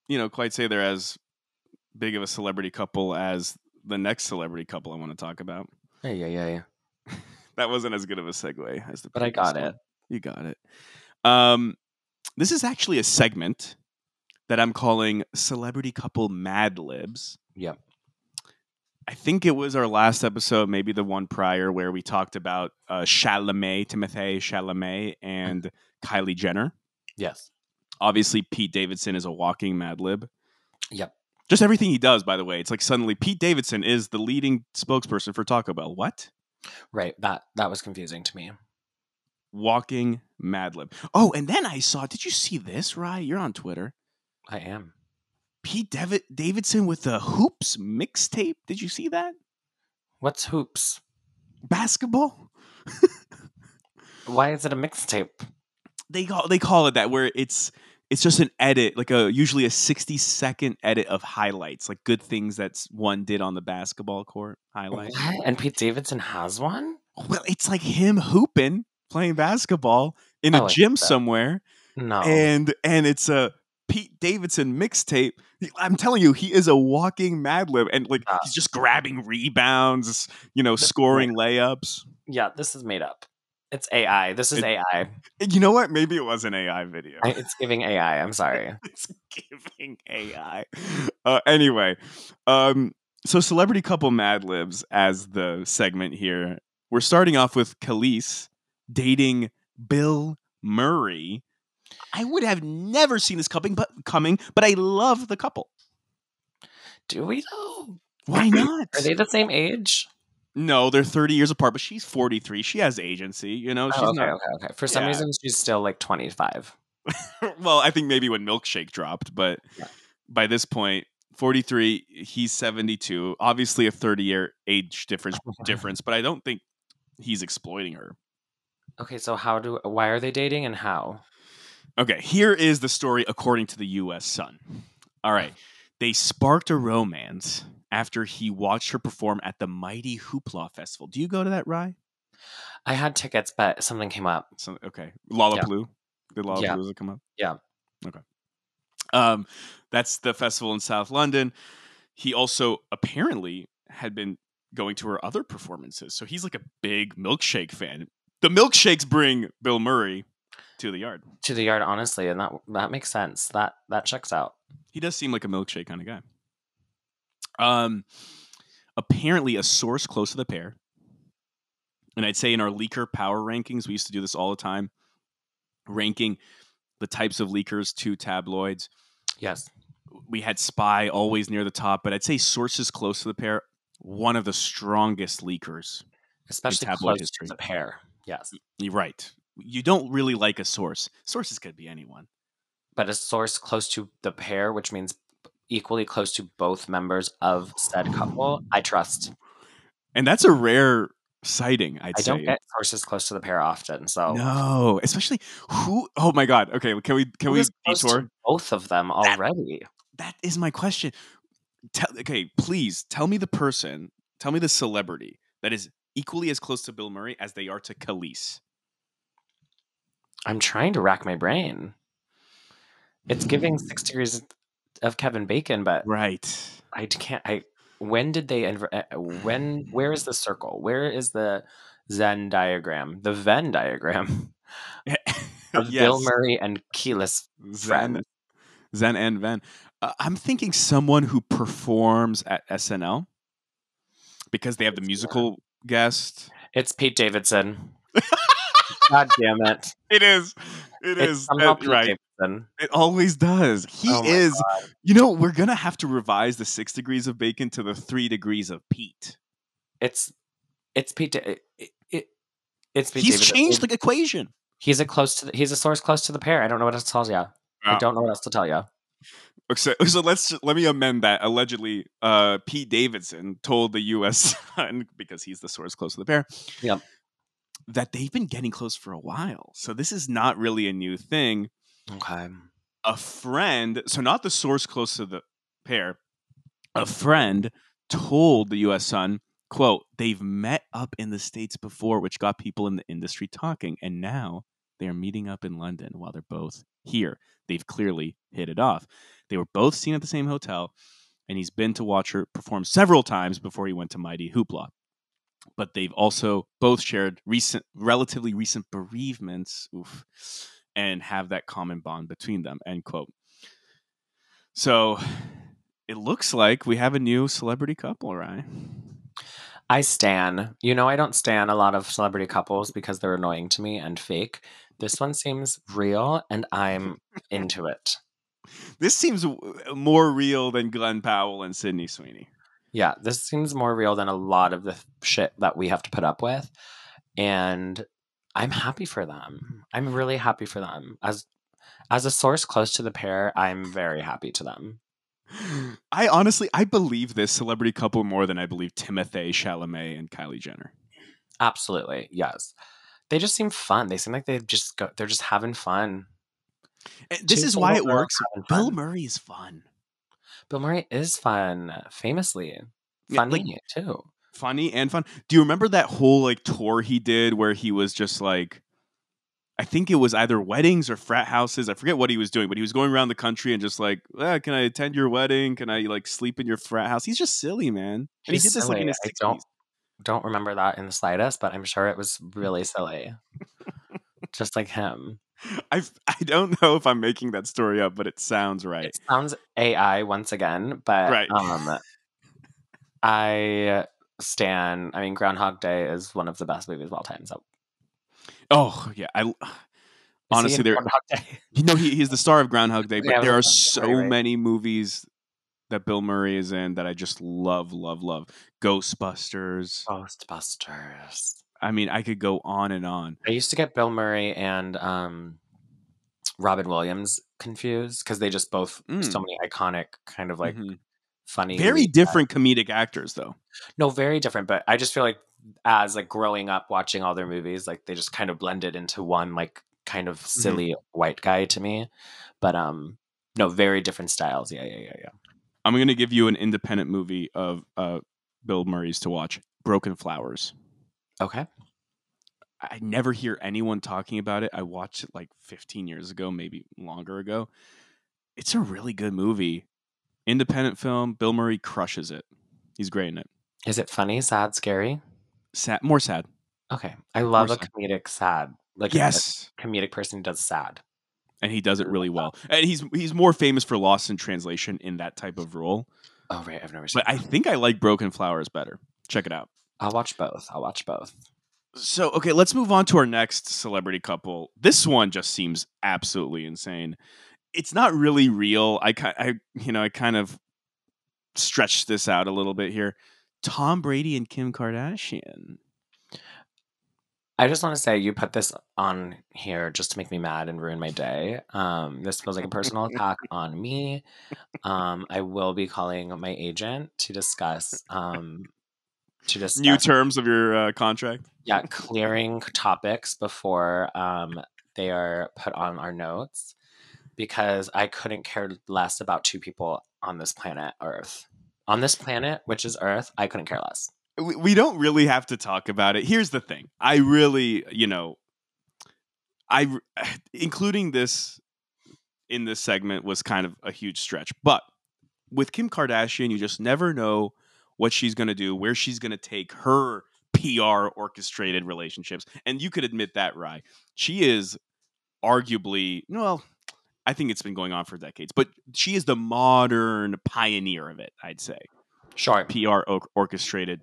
you know, quite say they're as big of a celebrity couple as the next celebrity couple I want to talk about. Yeah, yeah, yeah, yeah. That wasn't as good of a segue as the. But I got one. it. You got it. Um, this is actually a segment that I'm calling "Celebrity Couple Mad Libs." Yep. I think it was our last episode, maybe the one prior, where we talked about uh, Chalamet, Timothée Chalamet, and Kylie Jenner. Yes. Obviously, Pete Davidson is a walking Mad Lib. Yep. Just everything he does, by the way, it's like suddenly Pete Davidson is the leading spokesperson for Taco Bell. What? Right. That that was confusing to me. Walking Mad Lib. Oh, and then I saw. Did you see this? Right, you're on Twitter. I am. Pete David- Davidson with the Hoops mixtape. Did you see that? What's hoops? Basketball. Why is it a mixtape? They call they call it that, where it's it's just an edit, like a usually a 60 second edit of highlights, like good things that one did on the basketball court highlight. What? And Pete Davidson has one? Well, it's like him hooping, playing basketball in a Oh, I gym that. somewhere, No. and and it's a Pete Davidson mixtape. I'm telling you, he is a walking Mad Lib, and like Ah. he's just grabbing rebounds, you know, scoring layups. yeah, this is made up. It's AI. This is It- AI. You know what? Maybe it was an AI video. It's giving AI. I'm sorry. it's giving AI. Uh, anyway, um, so celebrity couple Mad Libs as the segment here. We're starting off with Kelis dating Bill Murray. I would have never seen this coupling, but coming, but I love the couple. Do we know? Why not? Are they the same age? no, they're 30 years apart, but she's 43. She has agency, you know. Oh, she's Oh, okay, not. okay, okay. For some Yeah. reason, she's still like 25. well, I think maybe when Milkshake dropped, but Yeah. by this point, 43, he's 72. Obviously a 30 year age difference difference, but I don't think he's exploiting her. Okay, so how do why are they dating and how? Okay, here is the story according to the US Sun. All right. They sparked a romance after he watched her perform at the Mighty Hoopla Festival. Do you go to that, Rye? I had tickets, but something came up. So, okay. Lollapalooza. Did Yeah. Lollapalooza come up? Yeah. Okay. Um, that's the festival in South London. He also apparently had been going to her other performances. So he's like a big milkshake fan. The milkshakes bring Bill Murray to the yard. To the yard, honestly, and that that makes sense. That that checks out. He does seem like a milkshake kind of guy. Um, apparently, a source close to the pair, and I'd say in our leaker power rankings, we used to do this all the time, ranking the types of leakers to tabloids. Yes. We had Spy always near the top, but I'd say sources close to the pair, one of the strongest leakers. Especially tabloid close history. to the pair. Yes. You're right. You don't really like a source. Sources could be anyone. But a source close to the pair, which means equally close to both members of said couple, I trust. And that's a rare sighting, I'd I say. don't get sources close to the pair often, so No, especially who? Oh my god! Okay, can we can Who we detour? both of them already? That is my question. Tell, okay, please tell me the person, tell me the celebrity that is equally as close to Bill Murray as they are to Kelis. I'm trying to rack my brain. It's giving six degrees of Kevin Bacon, but Right. I can't. I when did they? inver- uh, When? Where is the circle? Where is the Zen diagram? The Venn diagram of Bill Murray and Kelis Zen, friend. Zen and Ven. Uh, I'm thinking someone who performs at SNL because they have the musical guest. It's Pete Davidson. God damn it! It is. It It's is. uh, right. It always does. He Oh is. You know, we're gonna have to revise the six degrees of bacon to the three degrees of Pete. It's it's Pete. It, it, it- it's Pete He's Davidson. changed the equation. He's a close to. The, he's a source close to the pair. I don't know what else to tell you. I don't know what else to tell you. So, so let's let me amend that. Allegedly, uh, Pete Davidson told the U.S. Sun because he's the source close to the pair. Yep. That they've been getting close for a while. So this is not really a new thing. Okay. A friend, so not the source close to the pair, a friend told the U.S. Sun, "quote They've met up in the states before, which got people in the industry talking, and now they are meeting up in London while they're both here. They've clearly hit it off. They were both seen at the same hotel, and he's been to watch her perform several times before he went to Mighty Hoopla. But they've also both shared recent, relatively recent bereavements, oof, and have that common bond between them. End quote. So it looks like we have a new celebrity couple, right? I stan. You know, I don't stan a lot of celebrity couples because they're annoying to me and fake. This one seems real, and I'm into it. This seems w- more real than Glen Powell and Sydney Sweeney. Yeah, this seems more real than a lot of the shit that we have to put up with. And I'm happy for them. I'm really happy for them. As as a source close to the pair, I'm very happy to them. I honestly, I believe this celebrity couple more than I believe Timothée Chalamet and Kylie Jenner. Absolutely. Yes. They just seem fun. They seem like they just go they're just having fun. And this Two is why it works. Bill. Murray is fun. Bill Murray is fun, famously Yeah, like- funny too. funny and fun. Do you remember that whole like tour he did where he was just like I think it was either weddings or frat houses. I forget what he was doing, but he was going around the country and just like, ah, "Can I attend your wedding? Can I like sleep in your frat house?" He's just silly, man. And He's he did this like in silly. his I don't don't remember that in the slightest, but I'm sure it was really silly. Just like him. I I don't know if I'm making that story up, but it sounds right. It sounds AI once again, but Right. um I stan I mean Groundhog Day is one of the best movies of all time. So Oh yeah, I honestly there. Groundhog Day? You know, he, he's the star of Groundhog Day, but Yeah, there are so right. many movies that Bill Murray is in that I just love, love, love. Ghostbusters. Ghostbusters. I mean, I could go on and on. I used to get Bill Murray and um Robin Williams confused because they just both so Mm. many iconic kind of like Mhm. funny Very different comedic actors, though. No, very different. But I just feel like as like growing up watching all their movies, like they just kind of blended into one like kind of Mm-hmm. silly white guy to me. But um no, very different styles. Yeah, yeah, yeah, yeah. I'm going to give you an independent movie of uh, Bill Murray's to watch Broken Flowers. Okay. I never hear anyone talking about it. I watched it like 15 years ago, maybe longer ago. It's a really good movie. Independent film. Bill Murray crushes it. He's great in it. Is it funny, sad, scary? Sad, more sad. Okay. I love a sad. comedic sad. Like Yes, a comedic person does sad. and he does it really well. And he's he's more famous for Lost in Translation in that type of role. Oh right, I've never seen. It. But I think I like Broken Flowers better. Check it out. I'll watch both. I'll watch both. So, okay, let's move on to our next celebrity couple. This one just seems absolutely insane. It's not really real. I, I you know, I kind of stretched this out a little bit here. Tom Brady and Kim Kardashian. I just want to say you put this on here just to make me mad and ruin my day. Um, this feels like a personal attack on me. Um, I will be calling my agent to discuss um, to discuss New terms of your uh, contract. yeah clearing topics before um, they are put on our notes because I couldn't care less about two people on this planet Earth. On this planet, which is Earth, I couldn't care less. we, we don't really have to talk about it. Here's the thing. I really, you know, I including this in this segment was kind of a huge stretch. But with Kim Kardashian, you just never know what she's going to do, where she's going to take her PR orchestrated relationships. And you could admit that, Rye. She is arguably, well, I think it's been going on for decades, but she is the modern pioneer of it, I'd say. Sure. PR or- orchestrated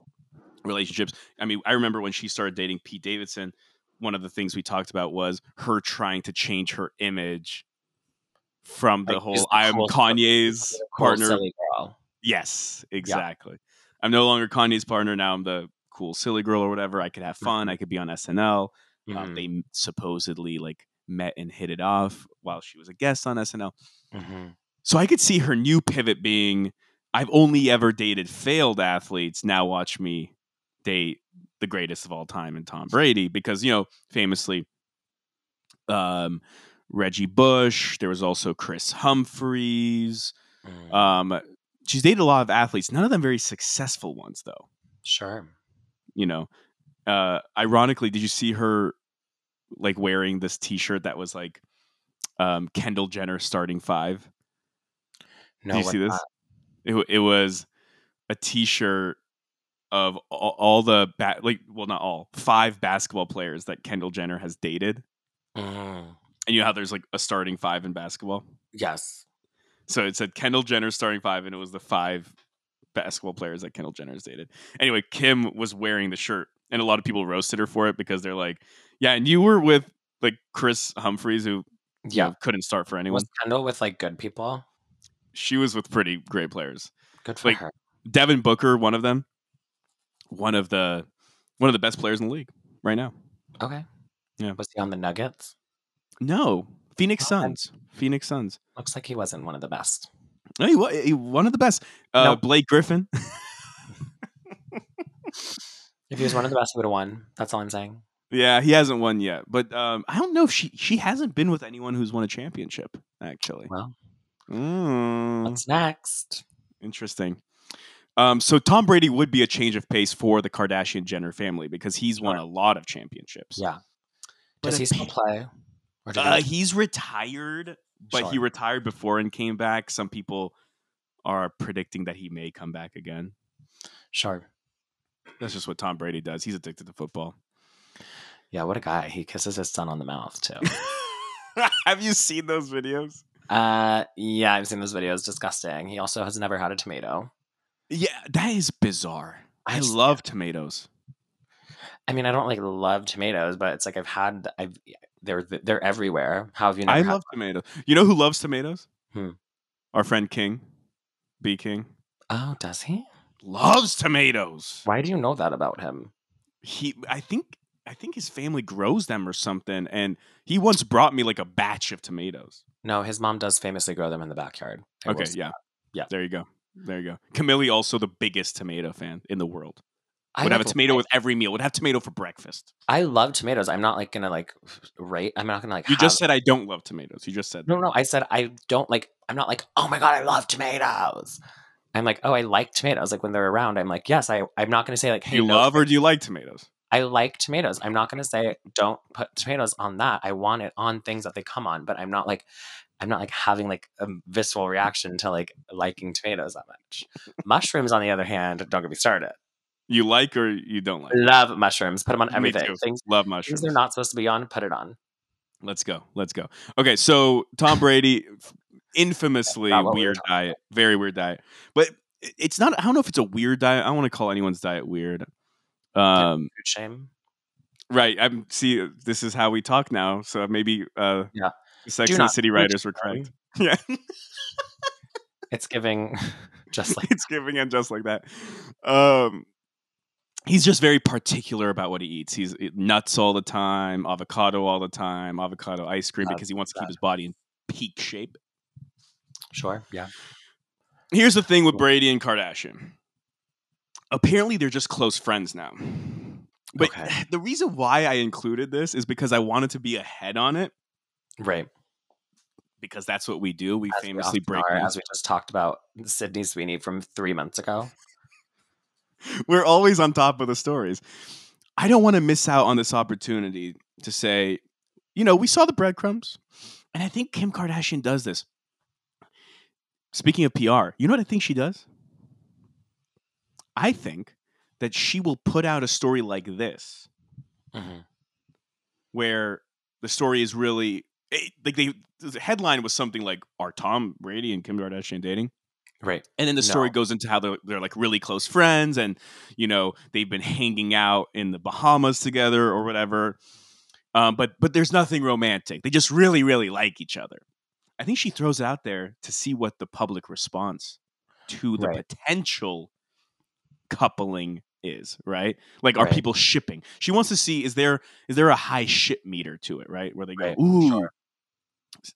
relationships. I mean, I remember when she started dating Pete Davidson, one of the things we talked about was her trying to change her image from the Like, whole the I am Kanye's partner. Yes, exactly. I'm no longer Kanye's partner. Now I'm the cool silly girl or whatever. I could have fun. I could be on SNL. Um, Mhm, they supposedly like met and hit it off while she was a guest on SNL. mhm. So I could see her new pivot being I've only ever dated failed athletes. Now watch me date the greatest of all time in Tom Brady because, you know, famously um Reggie Bush, there was also Kris Humphries. Mm, Um she's dated a lot of athletes, none of them very successful ones though, sure. you know. Uh ironically, did you see her like wearing this t-shirt that was like um Kendall Jenner starting 5? No, Do you see this? It, it was a T-shirt of all, all the ba- like, well, not all, five basketball players that Kendall Jenner has dated, Mhm. and you know how there's like a starting five in basketball. Yes. So it said Kendall Jenner starting five, and it was the five basketball players that Kendall Jenner's dated. Anyway, Kim was wearing the shirt, and a lot of people roasted her for it because they're like, "Yeah, and you were with like Kris Humphries, who Yeah. know, couldn't start for anyone. Was Kendall with like good people? She was with pretty great players." Good for Like, her. Devin Booker, one of them, one of the one of the best players in the league right now. Okay. Yeah. Was he on the Nuggets? No, Phoenix Okay. Suns. Phoenix Suns. Looks like he wasn't one of the best. No, he, wa- he- one of the best. Uh, Nope. Blake Griffin. If he was one of the best, he would have won. That's all I'm saying. Yeah, he hasn't won yet, but um, I don't know if she she hasn't been with anyone who's won a championship. Actually, Well, Mm, what's next? interesting. Um, so Tom Brady would be a change of pace for the Kardashian Jenner family because he's won Sure. a lot of championships. Yeah. But Does he still play? Uh, he's retired, but he retired before and came back. Some people are predicting that he may come back again. sure. That's just what Tom Brady does. He's addicted to football. Yeah, what a guy. He kisses his son on the mouth too. Have you seen those videos? uh yeah, I've seen those videos. Disgusting. He also has never had a tomato. Yeah, that is bizarre. I I just- love tomatoes. I mean, I don't like love tomatoes, but it's like I've had I've they're they're everywhere. How have you never I love tomatoes. You know who loves tomatoes? Hmm. Our friend King, B King, Oh, does he? loves tomatoes. Why do you know that about him? He, I think, I think his family grows them or something. And he once brought me like a batch of tomatoes. No, his mom does famously grow them in the backyard. I Okay, yeah, that. Yeah. There you go. There you go. Camille, also the biggest tomato fan in the world. I Would have a tomato with every meal. Would have tomato for breakfast. I love tomatoes. I'm not like gonna like rate. I'm not gonna like. You just said I don't love tomatoes. You just said no, no. I said I don't like. I'm not like. Oh my god, I love tomatoes. I'm like, oh, I like tomatoes. Like when they're around, I'm like, yes. I. I'm not gonna say like, hey, you no, love or do you like tomatoes? I like tomatoes. I'm not gonna say don't put tomatoes on that. I want it on things that they come on, but I'm not like. I'm not like having like a visceral reaction to like liking tomatoes that much. Mushrooms, on the other hand, don't get me started. You like or you don't like? Love mushrooms. Put them on everything. Things, Love things mushrooms. they're not supposed to be on. Put it on. Let's go. Let's go. Okay, so Tom Brady, infamously what we weird diet, very weird diet. But it's not. I don't know if it's a weird diet. I don't want to call anyone's diet weird. Um, Food shame. right. I'm see. This is how we talk now. So maybe uh, Yeah. Sex and the City writers were correct. Yeah, It's giving just like it's giving and just like that. Um, he's just very particular about what he eats. He's eh, nuts all the time, avocado all the time, avocado ice cream because he wants to keep his body in peak shape. sure. Yeah. Here's the thing with Brady and Kardashian. Apparently, they're just close friends now. But Okay. the reason why I included this is because I wanted to be ahead on it Right. because that's what we do. We As famously break are, as we just talked about Sydney Sweeney from three months ago. We're always on top of the stories. I don't want to miss out on this opportunity to say, you know, we saw the breadcrumbs, and I think Kim Kardashian does this. Speaking of PR, you know what I think she does? I think that she will put out a story like this Mhm. where the story is really like they the headline was something like are Tom Brady and Kim Kardashian dating? Right. And then the story No. goes into how they're, they're like really close friends and you know they've been hanging out in the Bahamas together or whatever. Um, but but there's nothing romantic. They just really really like each other. I think she throws it out there to see what the public response to the Right. potential coupling is, right? Like are Right. people shipping? She wants to see is there is there a high ship meter to it, right? Where they go, Right, ooh, sure.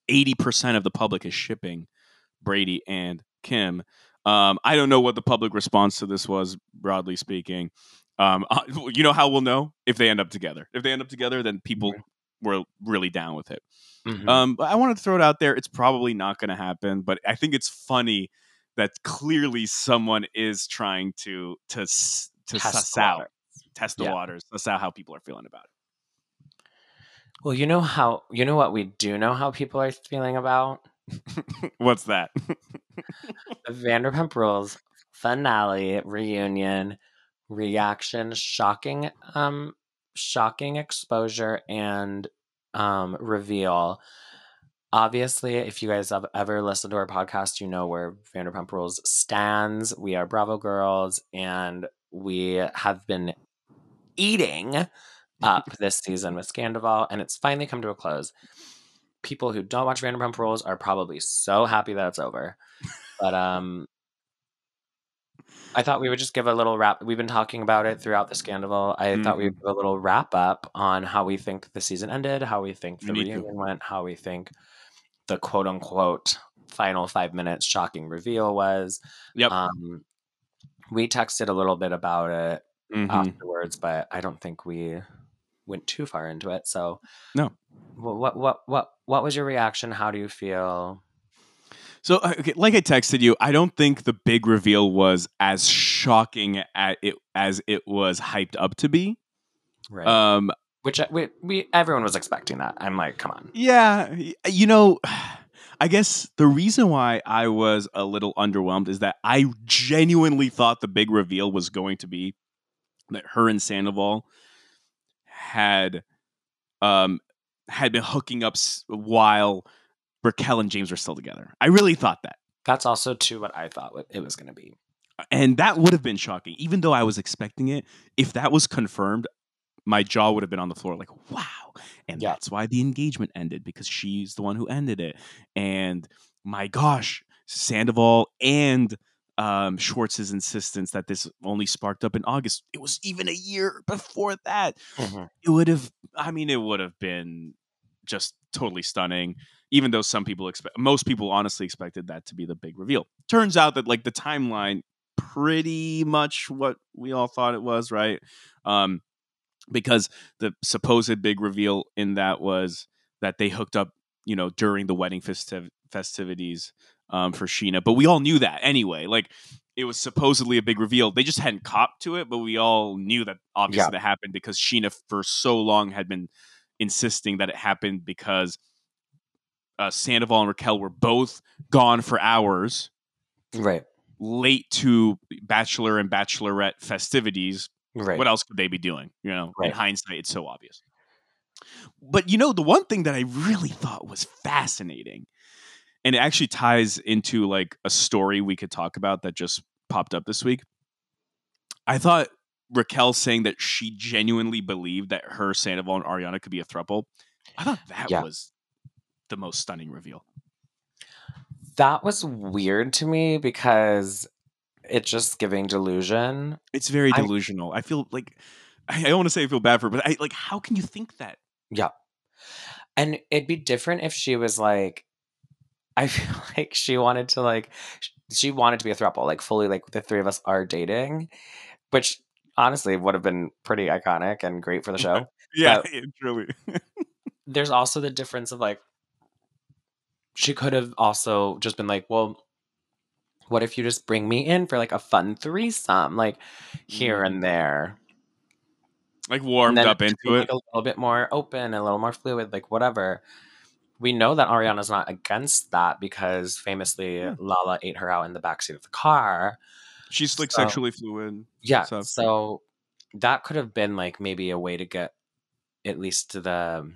eighty percent of the public is shipping Brady and Kim. Um, I don't know what the public response to this was, broadly speaking. Um, you know how we'll know if they end up together. If they end up together, then people were really down with it. Mhm. Um, but I wanted to throw it out there. It's probably not going to happen, but I think it's funny that clearly someone is trying to to to Test suss the out, water. test the Yeah. waters, suss out how people are feeling about it. Well, you know how you know what we do know how people are feeling about. What's that? Vanderpump Rules finale reunion reaction, shocking, um, shocking exposure and um reveal. Obviously, if you guys have ever listened to our podcast, you know where Vanderpump Rules stands. We are Bravo girls, and we have been eating up this season with Scandoval, and it's finally come to a close. People who don't watch Vanderpump Rules are probably so happy that it's over. But um I thought we would just give a little wrap. We've been talking about it throughout the scandal. I thought we would give a little wrap up on how we think the season ended, how we think the reunion went, how we think the quote unquote final five minutes shocking reveal was. Yep. Um, we texted a little bit about it Mhm. afterwards, but I don't think we went too far into it. So No. What what what what, what was your reaction? How do you feel? So, uh, okay, like I texted you, I don't think the big reveal was as shocking at it as it was hyped up to be. Right. Um, Which uh, we, we everyone was expecting that. I'm like, come on. yeah, you know, I guess the reason why I was a little underwhelmed is that I genuinely thought the big reveal was going to be that her and Sandoval had um had been hooking up while Raquel and James were still together. I really thought that. That's also too what I thought it was going to be. and that would have been shocking even though i was expecting it if that was confirmed my jaw would have been on the floor like wow and Yeah. that's why the engagement ended because she's the one who ended it and my gosh sandoval and um, schwartz's insistence that this only sparked up in august. It was even a year before that. It would have i mean it would have been just totally stunning even though some people expect most people honestly expected that to be the big reveal. Turns out that like the timeline pretty much what we all thought it was right? Um because the supposed big reveal in that was that they hooked up you know during the wedding festiv- festivities um for Scheana but we all knew that anyway like it was supposedly a big reveal they just hadn't copped to it but we all knew that obviously Yeah. that happened because Scheana for so long had been insisting that it happened because uh, Sandoval and Raquel were both gone for hours, Right. late to bachelor and bachelorette festivities. Right. What else could they be doing? You know, in hindsight, it's so obvious. But you know, the one thing that I really thought was fascinating, and it actually ties into like a story we could talk about that just popped up this week. I thought Raquel saying that she genuinely believed that her Sandoval and Ariana could be a throuple. I thought that Yeah. was the most stunning reveal. That was weird to me because it's just giving delusion. It's very delusional. I feel like I I don't want to say I feel bad for, her, but I like how can you think that? Yeah. And it'd be different if she was like, I feel like she wanted to like, she wanted to be a throuple, like fully like the three of us are dating, which honestly would have been pretty iconic and great for the show. Yeah, But- truly. There's also the difference of like, she could have also just been like, well, what if you just bring me in for like a fun threesome, like here and mm. there? like warmed up into it. like a little bit more open, a little more fluid, like whatever. We know that Ariana's not against that because famously Yeah. Lala ate her out in the backseat of the car. She's like so- sexually fluid. Yeah, So- so that could have been like maybe a way to get at least to the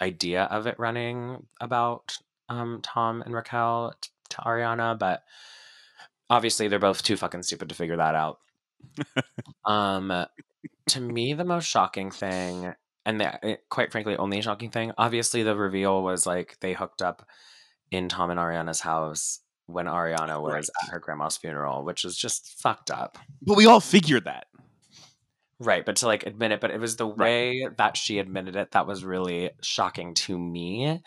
idea of it running about um, Tom and Raquel t- to Ariana, but obviously they're both too fucking stupid to figure that out. um, to me, the most shocking thing, and the, eh, quite frankly, only shocking thing, obviously the reveal was like they hooked up in Tom and Ariana's house when Ariana was Right. at her grandma's funeral, which was just fucked up. But we all figured that. Right, but to like admit it, but it was the Right. way that she admitted it that was really shocking to me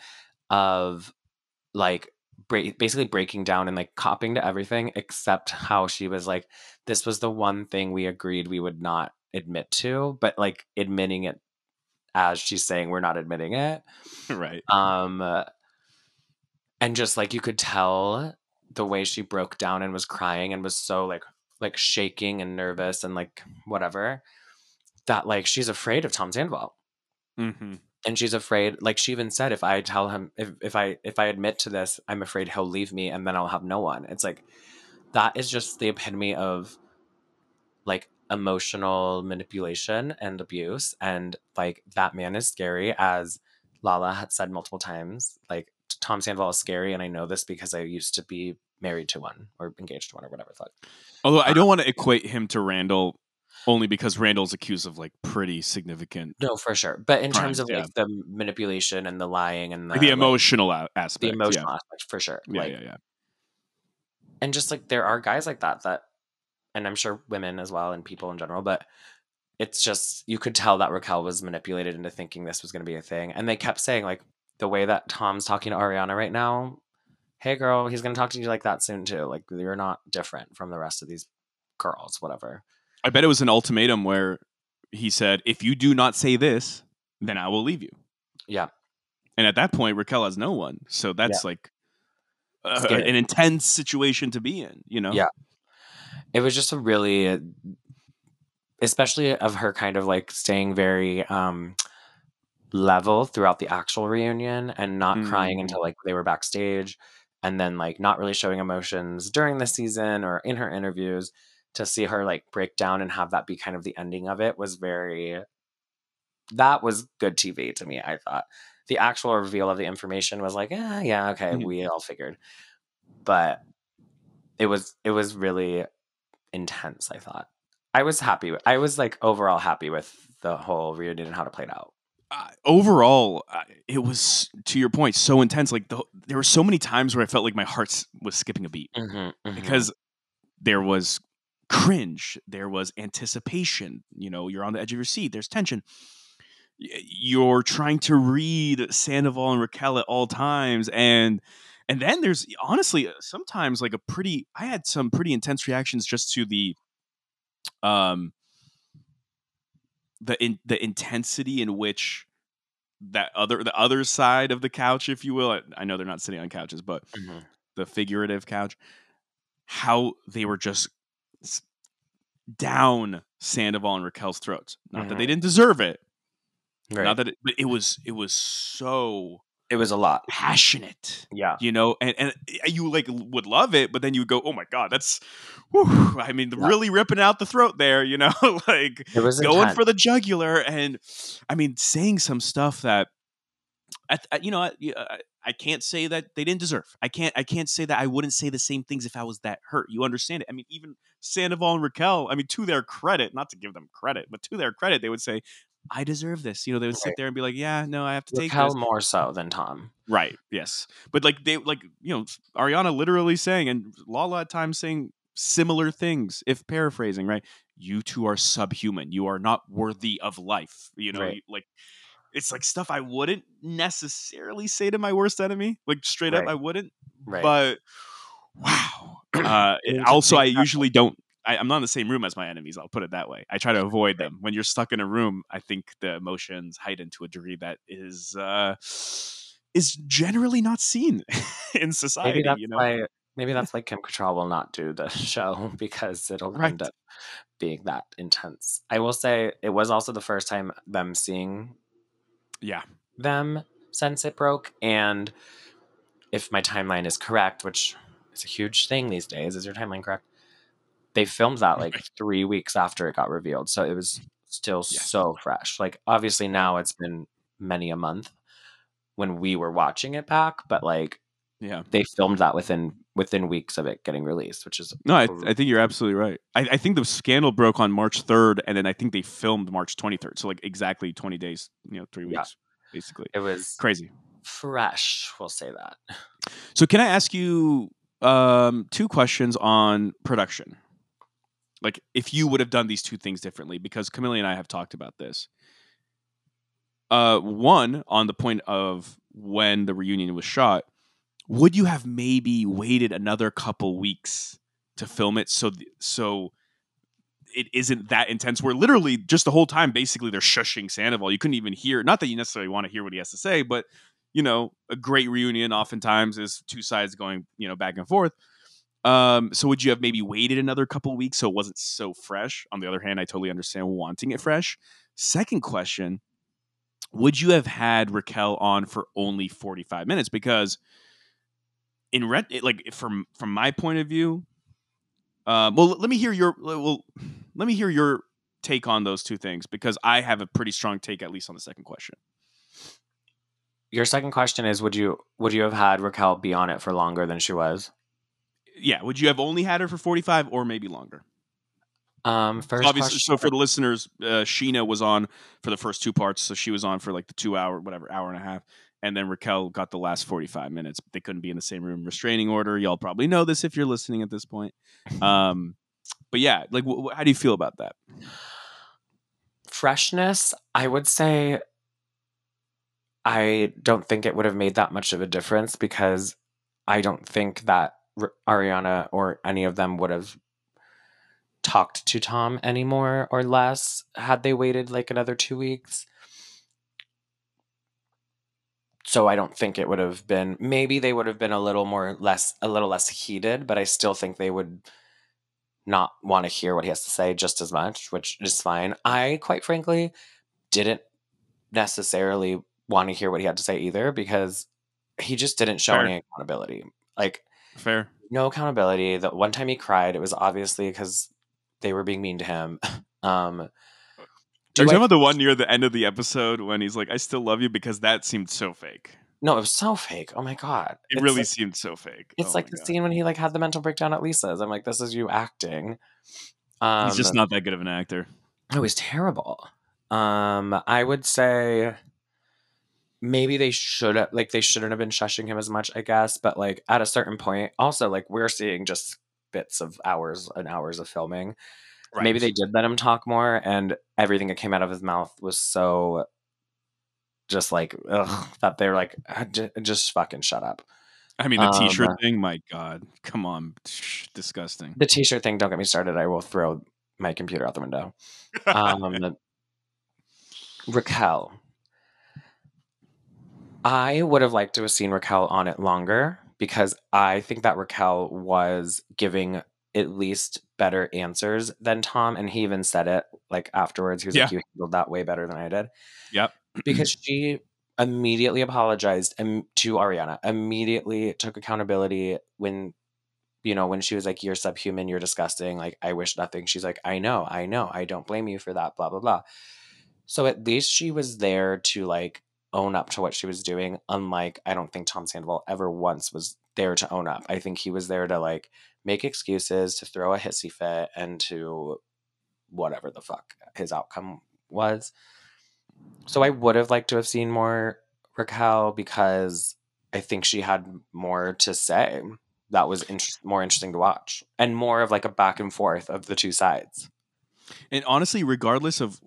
of like break, basically breaking down and like copping to everything except how she was like this was the one thing we agreed we would not admit to, but like admitting it as she's saying we're not admitting it. right. Um uh, and just like you could tell the way she broke down and was crying and was so like like shaking and nervous and like whatever that like she's afraid of Tom Sandoval hmm and she's afraid like she even said if I tell him if if I if I admit to this I'm afraid he'll leave me and then I'll have no one it's like that is just the epitome of like emotional manipulation and abuse and like that man is scary as Lala had said multiple times like Tom Sandoval is scary and I know this because I used to be married to one or engaged to one or whatever the fuck Although I don't um want to equate him to Randall only because Randall's accused of like pretty significant no for sure but in Crimes, terms of yeah. like the manipulation and the lying and the, like, the like, emotional the aspect. emotional aspect for sure Yeah, like yeah, yeah. and just like there are guys like that that and i'm sure women as well and people in general but it's just you could tell that raquel was manipulated into thinking this was going to be a thing and they kept saying like the way that tom's talking to ariana right now hey girl he's going to talk to you like that soon too like you're not different from the rest of these girls whatever I bet it was an ultimatum where he said, "If you do not say this, then I will leave you. Yeah. And at that point, Raquel has no one. So that's like uh, an intense situation to be in, you know? Yeah. It was just a really, especially of her kind of like staying very um level throughout the actual reunion and not crying Mhm. until like they were backstage and then like not really showing emotions during the season or in her interviews to see her like break down and have that be kind of the ending of it was very that was good TV to me I thought the actual reveal of the information was like eh, yeah okay Mhm. we all figured but it was it was really intense I thought I was happy I was like overall happy with the whole reunion and how it played out uh, overall, uh, it was to your point so intense. Like the, there were so many times where I felt like my heart was skipping a beat mm-hmm, because there was cringe, there was anticipation. You know, you're on the edge of your seat. There's tension. You're trying to read Sandoval and Raquel at all times, and and then there's honestly uh, sometimes like a pretty. I had some pretty intense reactions just to the um the in, the intensity in which that other the other side of the couch, if you will. I, I know they're not sitting on couches, but Mhm. the figurative couch, how they were just down Sandoval and Raquel's throats. Not that they Mhm. didn't deserve it, right not that, it, but it was it was so it was a lot passionate. yeah You know, and and you like would love it, but then you would go, "Oh my god, that's." Whew, I mean, Yeah. really ripping out the throat there, you know, like it was going intense. for the jugular and i mean saying some stuff that I, I, you know I, I- I can't say that they didn't deserve i can't i can't say that i wouldn't say the same things if i was that hurt you understand it i mean even sandoval and raquel i mean to their credit not to give them credit but to their credit they would say i deserve this you know they would sit there and be like yeah no i have to take Raquel this more so than Tom. Right. Yes. But like they like you know Ariana literally saying and Lala at times saying similar things if paraphrasing right. You two are subhuman. You are not worthy of life. You know, Right. you- like it's like stuff I wouldn't necessarily say to my worst enemy. Like straight up, I wouldn't. Right. But wow. Uh, also, I usually don't. I, I'm not in the same room as my enemies. I'll put it that way. I try to avoid them. When you're stuck in a room, I think the emotions heighten to a degree that is uh, is generally not seen in society. maybe that's you know, why maybe that's why Kim Cattrall will not do the show because it'll Right. end up being that intense. I will say it was also the first time them seeing yeah, them since it broke and if my timeline is correct, which is a huge thing these days, is your timeline correct? They filmed that like Right. three weeks after it got revealed. So it was still so fresh. Like obviously now it's been many a month when we were watching it back, but like yeah. they filmed that within within weeks of it getting released, which is No, I, I think you're absolutely right. I, I think the scandal broke on March 3rd, and then I think they filmed March 23rd. So like exactly 20 days, you know, three Yeah. weeks, basically. it was Crazy. fresh. We'll say that. So can I ask you um, two questions on production? Like if you would have done these two things differently, because Camille and I have talked about this. Uh, one on the point of when the reunion was shot, would you have maybe waited another couple weeks to film it so th- so it isn't that intense? Where literally just the whole time, basically they're shushing Sandoval. You couldn't even hear. Not that you necessarily want to hear what he has to say, but you know, a great reunion oftentimes is two sides going, you know, back and forth. Um, so would you have maybe waited another couple weeks so it wasn't so fresh? On the other hand, I totally understand wanting it fresh. Second question, would you have had Raquel on for only 45 minutes? Because in ret like from from my point of view, um, well, let me hear your well, let me hear your take on those two things because I have a pretty strong take at least on the second question. Your second question is would you would you have had Raquel be on it for longer than she was? Yeah, would you have only had her for 45 or maybe longer? Um first Obviously, question so for the listeners, uh, Scheana was on for the first two parts, so she was on for like the two hour, whatever, hour and a half, and then Raquel got the last forty five minutes. They couldn't be in the same room, restraining order. Y'all probably know this if you're listening at this point. Um, but yeah, like, wh- how do you feel about that? freshness, I would say I don't think it would have made that much of a difference because I don't think that Ariana or any of them would have talked to Tom anymore or less had they waited like another two weeks. so I don't think it would have been maybe they would have been a little more less a little less heated, but I still think they would not want to hear what he has to say just as much, which is fine. I quite frankly didn't necessarily want to hear what he had to say either because he just didn't show Fair. any accountability. Like Fair. no accountability. The one time he cried, it was obviously because they were being mean to him. Um, do Are you I- talking about the one near the end of the episode when he's like, "I still love you," because that seemed so fake. no, it was so fake. Oh my god, It It's really like- seemed so fake. It's Oh like the God. scene when he like had the mental breakdown at Lisa's. I'm like, this is you acting. Um, He's just not that good of an actor. It was terrible. Um, I would say maybe they should have like they shouldn't have been shushing him as much, I guess. But like at a certain point, also like we're seeing just bits of hours and hours of filming. Maybe they did let him talk more, and everything that came out of his mouth was so just like ugh, that they're like "Ah, just fucking shut up. I mean, the Um, T-shirt thing. My God, come on, disgusting. The t-shirt thing, don't get me started. I will throw my computer out the window. Um, Raquel. I would have liked to have seen Raquel on it longer because I think that Raquel was giving at least better answers than Tom. And he even said it like afterwards. He was like, You handled that way better than I did. Yep. Because she immediately apologized to Ariana, immediately took accountability when, you know, when she was like, You're subhuman, you're disgusting. Like, I wish nothing. She's like, I know, I know. I don't blame you for that, blah, blah, blah. So at least she was there to like own up to what she was doing. Unlike, I don't think Tom Sandoval ever once was there to own up. I think he was there to like make excuses, to throw a hissy fit, and to whatever the fuck his outcome was. So I would have liked to have seen more Raquel because I think she had more to say. That was inter- more interesting to watch, and more of like a back and forth of the two sides. And honestly, regardless of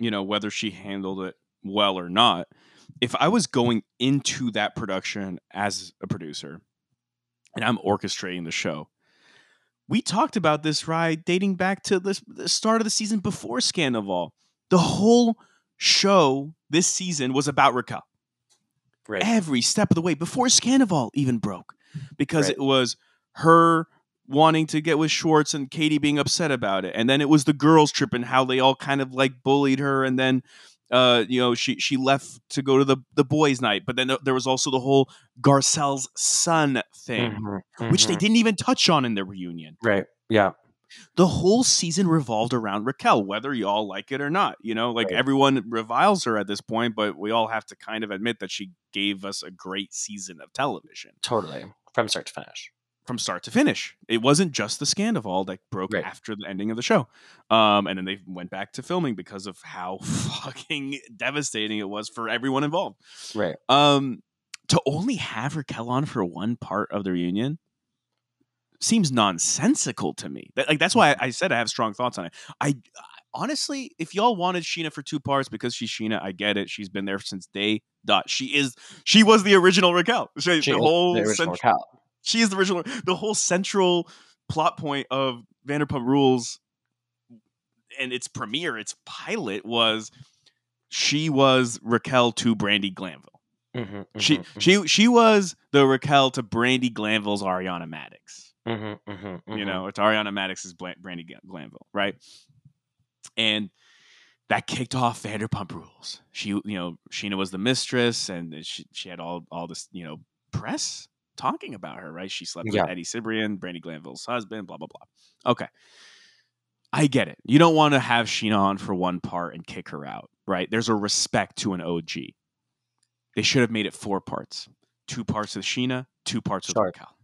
you know whether she handled it well or not, if I was going into that production as a producer and I'm orchestrating the show, we talked about this right dating back to this, the start of the season before Scandoval. The whole show this season was about Raquel Right. every step of the way before Scandoval even broke because Right. it was her wanting to get with Schwartz and Katie being upset about it. And then it was the girls trip and how they all kind of like bullied her and then uh, you know, she she left to go to the the boys' night, but then there was also the whole Garcelle's son thing, Mhm, which they mhm. didn't even touch on in the reunion. Right. Yeah. The whole season revolved around Raquel, whether y'all like it or not. You know, like Right. everyone reviles her at this point, but we all have to kind of admit that she gave us a great season of television Totally. From start to finish. From start to finish. It wasn't just the Scandoval that broke Right. after the ending of the show. Um, and then they went back to filming because of how fucking devastating it was for everyone involved. Right. Um, to only have Raquel on for one part of the reunion seems nonsensical to me. That- like that's why I, I said I have strong thoughts on it. I honestly, if y'all wanted Scheana for two parts because she's Scheana, I get it. She's been there since day dot. She is. She was the original Raquel. She, She the whole the original cent- Raquel. She is the original. The whole central plot point of Vanderpump Rules and its premiere, its pilot was she was Raquel to Brandi Glanville. Mhm, She mhm, she she was the Raquel to Brandi Glanville's Ariana Madix. mhm, mhm, You know, it's Ariana Madix's Brandi Glanville, right? And that kicked off Vanderpump Rules. She, you know, Scheana was the mistress, and she she had all all this, you know, press talking about her, right? She slept Yeah. with Eddie Cibrian, Brandi Glanville's husband, blah blah blah. Okay, I get it. You don't want to have Scheana on for one part and kick her out, right? There's a respect to an OG. They should have made it four parts: two parts of Scheana, two parts of Sure. Raquel.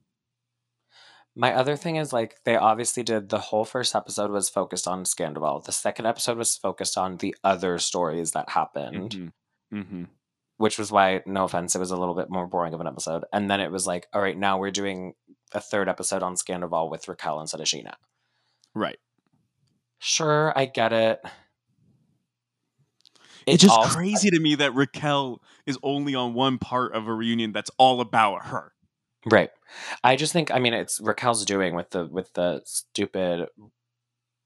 My other thing is like they obviously did the whole first episode was focused on Scandoval. The second episode was focused on the other stories that happened, Mhm. Mhm. Which was why, no offense, it was a little bit more boring of an episode. And then it was like, all right, now we're doing a third episode on Scandoval with Raquel instead of Scheana. Right. Sure, I get it. it's just also- crazy to me that Raquel is only on one part of a reunion that's all about her. Right. I just think I mean it's Raquel's doing with the with the stupid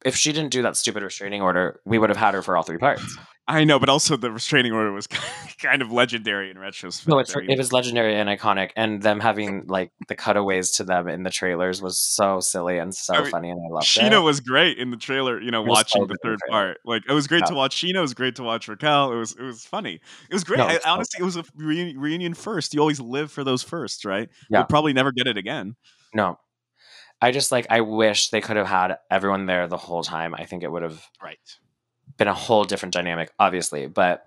if she didn't do that stupid restraining order, we would have had her for all three parts. I know, but also the restraining order was kind of legendary in retrospect. No, it's, I it was legendary and iconic, and them having like the cutaways to them in the trailers was so silly and so I mean, funny, and I loved Scheana it. was great in the trailer. You know, watching so the good in the third part, like it was great Yeah. to watch Scheana. It was great to watch Raquel. It was it was funny. It was great. No, I, it's so honestly, it was a reunion, reunion first. You always live for those firsts, right? Yeah. We'll probably never get it again. No, I just like I wish they could have had everyone there the whole time. I think it would have Right. Been a whole different dynamic, obviously, but.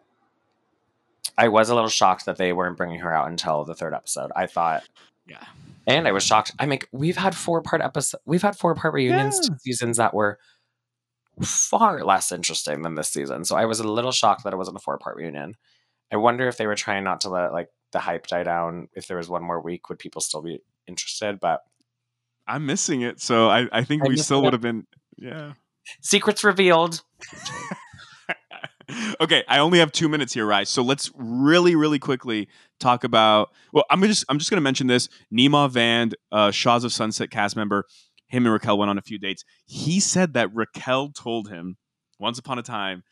I was a little shocked that they weren't bringing her out until the third episode. I thought Yeah. And I was shocked. I mean, we've had four part episode, we've had four part reunions to seasons that were far less interesting than this season. So I was a little shocked that it wasn't a four part reunion. I wonder if they were trying not to let like the hype die down. If there was one more week, would people still be interested? But I'm missing it, so I, I think I'm we still would have been. Yeah. Secrets revealed. okay, I only have two minutes here, Rise. So let's really, really quickly talk about. Well, I'm just I'm just gonna mention this. Nema Vand, uh, Shahs of Sunset cast member, him and Raquel went on a few dates. He said that Raquel told him once upon a time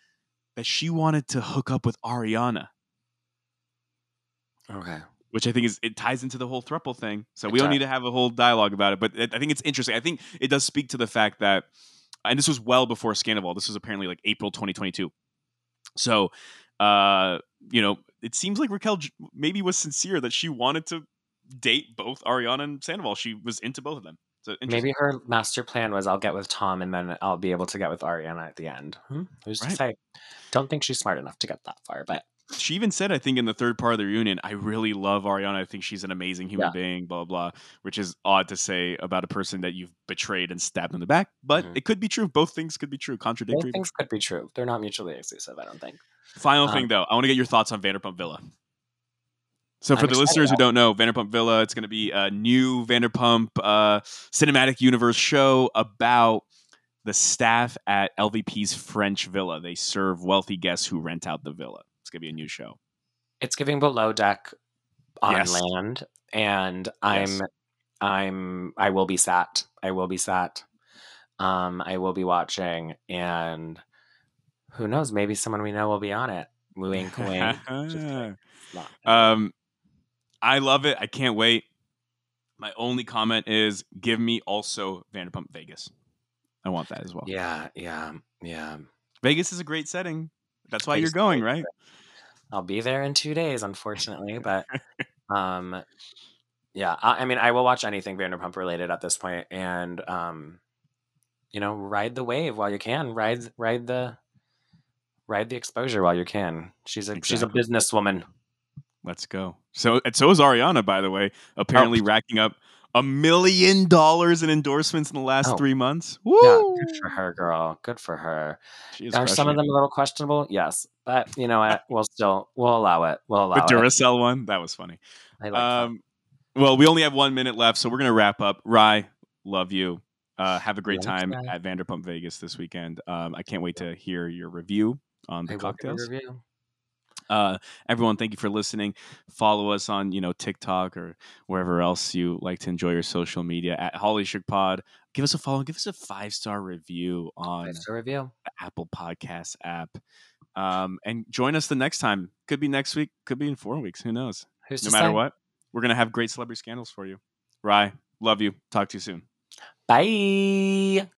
that she wanted to hook up with Ariana, Okay. which I think is it ties into the whole thruple thing. So It we don't does. need to have a whole dialogue about it, but it, I think it's interesting. I think it does speak to the fact that, and this was well before Scandal. This was apparently like April 2022. So, uh, you know, it seems like Raquel maybe was sincere that she wanted to date both Ariana and Sandoval. She was into both of them. So. Maybe her master plan was I'll get with Tom and then I'll be able to get with Ariana at the end. Hmm? Who's to say? Don't think she's smart enough to get that far, but she even said, I think, in the third part of the reunion, I really love Ariana. I think she's an amazing human Yeah. being, blah, blah, blah, which is odd to say about a person that you've betrayed and stabbed in the back, but Mhm. it could be true. Both things could be true, both contradictory. things could be true. They're not mutually exclusive, I don't think. Final Um, thing, though, I want to get your thoughts on Vanderpump Villa. So, for I'm the listeners who don't know, Vanderpump Villa, it's going to be a new Vanderpump uh, cinematic universe show about the staff at LVP's French villa. They serve wealthy guests who rent out the villa. Going to be a new show. It's giving below deck on Yes. land, and I'm Yes. I'm I will be sat. I will be sat. Um, I will be watching, and who knows? Maybe someone we know will be on it. Wink, wink. Just kidding. It's not. Um, I love it. I can't wait. My only comment is give me also Vanderpump Vegas. I want that as well. yeah, yeah, yeah. Vegas is a great setting. That's why you're going, right? I'll be there in two days, unfortunately, but um, yeah. I, I mean, I will watch anything Vanderpump related at this point, and um, you know, ride the wave while you can. Ride, ride the, ride the exposure while you can. She's a she's a businesswoman. Let's go. So and so is Ariana, by the way, apparently Oh. racking up a million dollars in endorsements in the last Oh. three months. Yeah, good for her, girl. Good for her. Are some of it. them a little questionable? Yes, but you know what? We'll still we'll allow it. We'll allow it. the it. Duracell one that was funny. I like that. Um, well, we only have one minute left, so we're gonna wrap up. Rye, love you. Uh, have a great Thanks, time Rye. at Vanderpump Vegas this weekend. Um, I can't wait to hear your review on the I will give a cocktails. Uh, everyone, thank you for listening. Follow us on you know TikTok or wherever else you like to enjoy your social media at Holly Shook Pod. Give us a follow. Give us a five star review on Five star review. the Apple Podcast app. Um, and join us the next time. Could be next week. Could be in four weeks. Who knows? Who's No matter what, we're gonna have great celebrity scandals for you. Rye, love you. Talk to you soon. Bye.